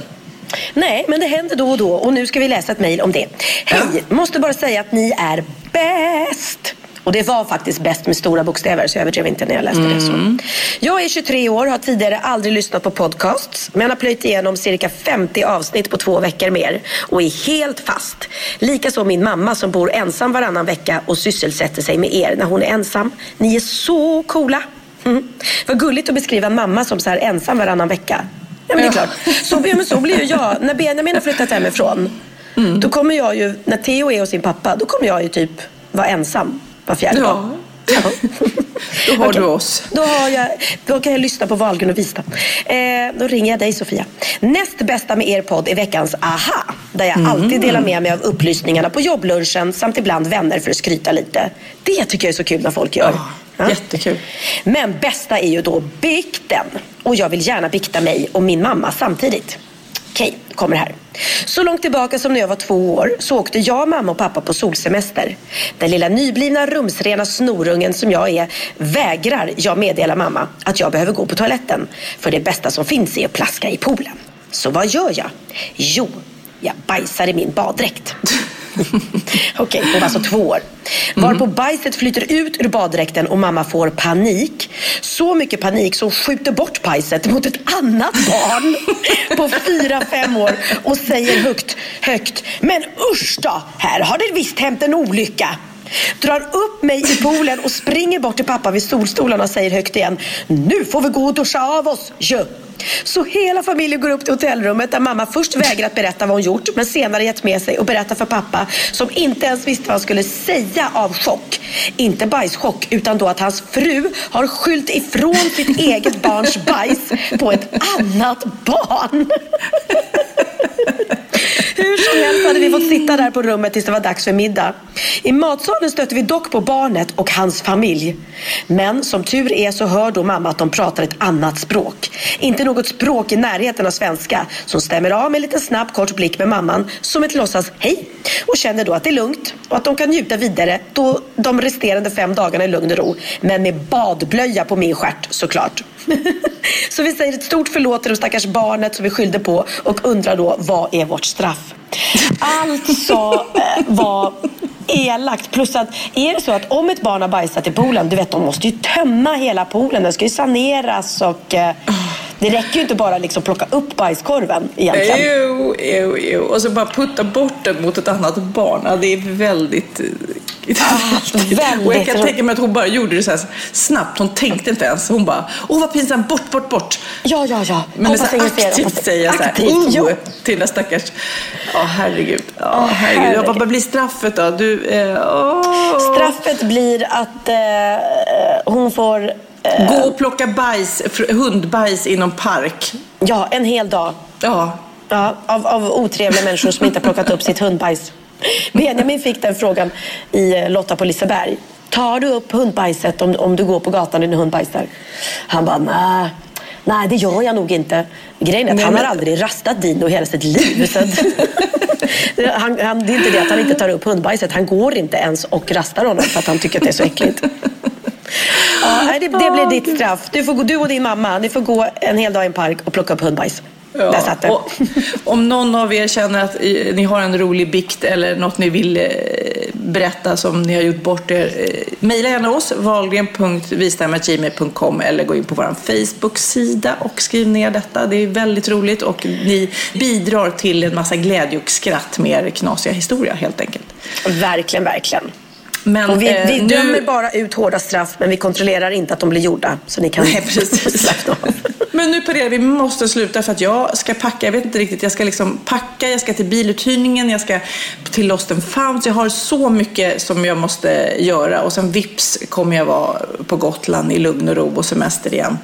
Nej, men det händer då och då och nu ska vi läsa ett mejl om det. Hej! Måste bara säga att ni är bäst! Och det var faktiskt bäst med stora bokstäver så jag överdrev inte när jag läste det. Så. Jag är 23 år, har tidigare aldrig lyssnat på podcasts men har plöjt igenom cirka 50 avsnitt på två veckor mer och är helt fast. Likaså min mamma som bor ensam varannan vecka och sysselsätter sig med er när hon är ensam. Ni är så coola! Mm. Vad gulligt att beskriva en mamma som så här ensam varannan vecka. Ja, men det är klart. Så, ja, men så blir ju jag. När Benjamin har flyttat hemifrån, då kommer jag ju, när Theo är hos sin pappa, då kommer jag ju typ vara ensam var fjärde Ja. dag. Då har Okej. du oss. Då, har jag, då kan jag lyssna på Wahlgren och Wistam. Eh, då ringer jag dig Sofia. Näst bästa med er podd är veckans AHA. Där jag alltid delar med mig av upplysningarna på jobblunchen samt ibland vänner för att skryta lite. Det tycker jag är så kul när folk gör. Ja. Jättekul. Men bästa är ju då bikten. Och jag vill gärna bikta mig och min mamma samtidigt. Okej, kommer här. Så långt tillbaka som när jag var två år så åkte jag, mamma och pappa på solsemester. Den lilla nyblivna rumsrena snorungen som jag är vägrar jag meddela mamma att jag behöver gå på toaletten. För det bästa som finns är att plaska i poolen. Så vad gör jag? Jo, jag bajsar i min baddräkt. (laughs) (laughs) Okej, hon var alltså två år. Varpå bajset flyter ut ur baddräkten och mamma får panik. Så mycket panik så hon skjuter bort bajset mot ett annat barn (laughs) på fyra, fem år och säger högt, högt. Men usch då, här har det visst hänt en olycka. Drar upp mig i poolen och springer bort till pappa vid solstolarna och säger högt igen. Nu får vi gå och duscha av oss, ju. Så hela familjen går upp till hotellrummet där mamma först vägrat berätta vad hon gjort men senare gett med sig och berättat för pappa som inte ens visste vad han skulle säga av chock. Inte bajschock utan då att hans fru har skyllt ifrån sitt (laughs) eget barns bajs på ett annat barn. (laughs) Hur som helst hade vi fått sitta där på rummet tills det var dags för middag. I matsalen stötte vi dock på barnet och hans familj. Men som tur är så hör då mamma att de pratar ett annat språk. Inte något språk i närheten av svenska. Så hon stämmer av med en liten snabb kort blick med mamman som ett låtsas hej. Och känner då att det är lugnt och att de kan njuta vidare då de resterande fem dagarna i lugn och ro. Men med badblöja på min stjärt såklart. (laughs) Så vi säger ett stort förlåt till de stackars barnet som vi skyllde på och undrar då vad är vårt straff? Alltså eh, var elakt. Plus att är det så att om ett barn har bajsat i poolen, du vet de måste ju tömma hela poolen. Den ska ju saneras och eh, det räcker ju inte bara liksom plocka upp bajskorven egentligen. Jo, jo, jo. Och så bara putta bort den mot ett annat barn. Ja, det är väldigt... väldigt. Och jag kan tänka mig att hon bara gjorde det så här snabbt. Hon tänkte inte ens. Hon bara, åh vad pinsamt, bort, bort, bort. Ja, ja, ja. Men det är så aktivt säga så här, aktivt, oh, till den stackars... Ja, herregud. Ja, Åh, herregud. herregud. Vad vad blir straffet då? Du, eh, åh. Straffet blir att eh, hon får... Gå och plocka bajs, hundbajs någon park. Ja, en hel dag. Ja. Ja, av, av otrevliga människor som inte har plockat upp sitt hundbajs. Benjamin fick den frågan i eh, Lotta på Liseberg. Tar du upp hundbajset om, om du går på gatan och din hund bajsar? Han bara, nej. Nej, det gör jag nog inte. Grejen är att Nej, han men- har aldrig rastat Dino hela sitt liv. Så att, (laughs) han, han, det är inte det att han inte tar upp hundbajset. Han går inte ens och rastar honom för att han tycker att det är så äckligt. Ja, det, det blir ditt straff. Du, får, gå- du och din mamma, ni får gå en hel dag i en park och plocka upp hundbajs. Där satt och om någon av er känner att ni har en rolig bikt eller något ni vill eh, berätta som ni har gjort bort er, eh, mejla gärna oss, wahlgren.vistam.gmail.com eller gå in på vår Facebook-sida och skriv ner detta. Det är väldigt roligt och ni bidrar till en massa glädje och skratt med er knasiga historia helt enkelt. Verkligen, verkligen. Men, och vi, eh, vi nu- dömer bara ut hårda straff, men vi kontrollerar inte att de blir gjorda. Så ni kan Nej, precis. (laughs) slappna av. Men nu på det, vi måste sluta för att jag ska packa. Jag vet inte riktigt, jag ska liksom packa, jag ska till biluthyrningen, jag ska till Lost and found. Jag har så mycket som jag måste göra och sen vips kommer jag vara på Gotland i lugn och ro och semester igen.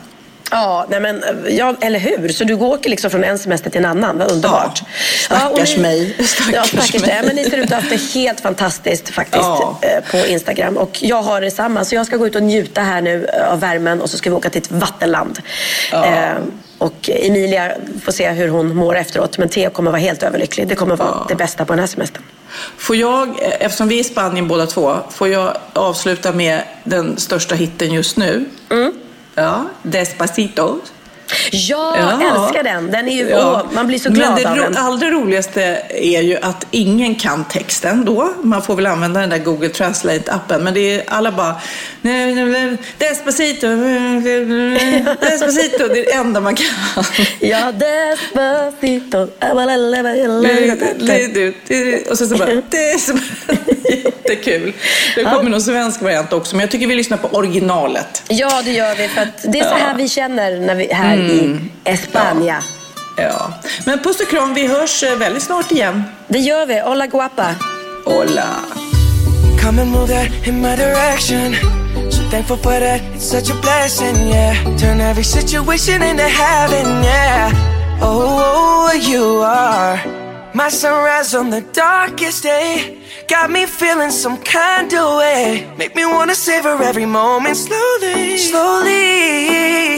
Ja, nej men, ja, eller hur? Så du åker liksom från en semester till en annan. Vad underbart. Stackars och ni- mig. Stackars ja, stackars mig. Men ni ser ut att ha haft det helt fantastiskt faktiskt Ja. eh, på Instagram. Och jag har detsamma. Så jag ska gå ut och njuta här nu eh, av värmen och så ska vi åka till ett vattenland. Eh, och Emilia får se hur hon mår efteråt. Men Theo kommer vara helt överlycklig. Det kommer vara det bästa på den här semestern. Får jag, eh, eftersom vi är i Spanien båda två, får jag avsluta med den största hitten just nu? Ja, Despacito. Ja, älskar den. Den är ju, åh, man blir så Men glad det av den. allra roligaste är ju att ingen kan texten då. Man får väl använda den där Google Translate-appen. Men det är alla bara Despacito, Despacito. Det är det enda man kan. (laughs) Ja, Despacito. Och sen så bara, det (laughs) jättekul. Det kommer någon svensk variant också, men jag tycker vi lyssnar på originalet. Ja, det gör vi. För det är så Ja. här vi känner när vi är här i Mm. Espanja. Ja. Men puss och kram, vi hörs eh, väldigt snart igen. Det gör vi. Hola guapa. Hola. Come and move that in my direction. So thankful for that, it's such a blessing, yeah. Turn every situation into heaven, yeah. Oh, oh, you are my sunrise on the darkest day. Got me feeling some kind of way. Make me wanna savor every moment slowly, slowly.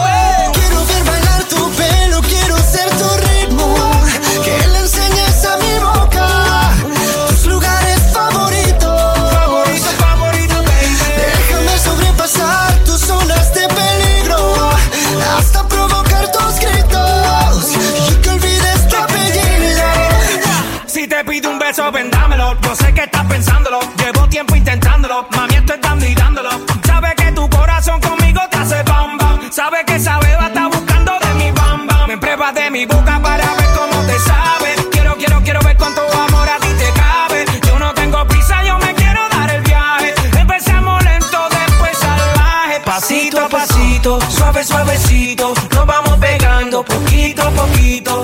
intentándolo. Mami, esto es dando y dándolo. Sabe que tu corazón conmigo te hace bam bam. Sabe que esa beba está buscando de mi bam bam. Me pruebas de mi boca para ver cómo te sabe. Quiero, quiero, quiero ver cuánto amor a ti te cabe. Yo no tengo prisa, yo me quiero dar el viaje. Empezamos lento, después salvaje. Pasito a pasito, suave, suavecito. Nos vamos pegando poquito a poquito.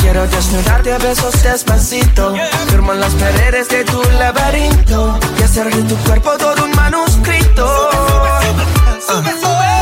quiero desnudarte a besos despacito. Firmo las paredes de tu laberinto. Y hacer de tu cuerpo todo un manuscrito. Quiero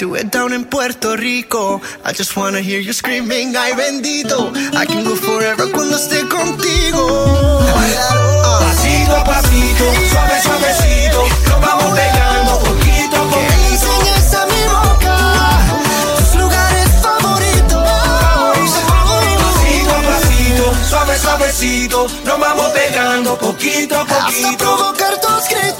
do it down in Puerto Rico. I just wanna hear you screaming, ay bendito. I can go forever cuando esté contigo. Pasito a pasito, suave suavecito, nos vamos pegando poquito a Que poquito. le enseñes a mi boca tus lugares favoritos. Pasito a pasito, suave suavecito, nos vamos pegando poquito a Hasta poquito. provocar tus gritos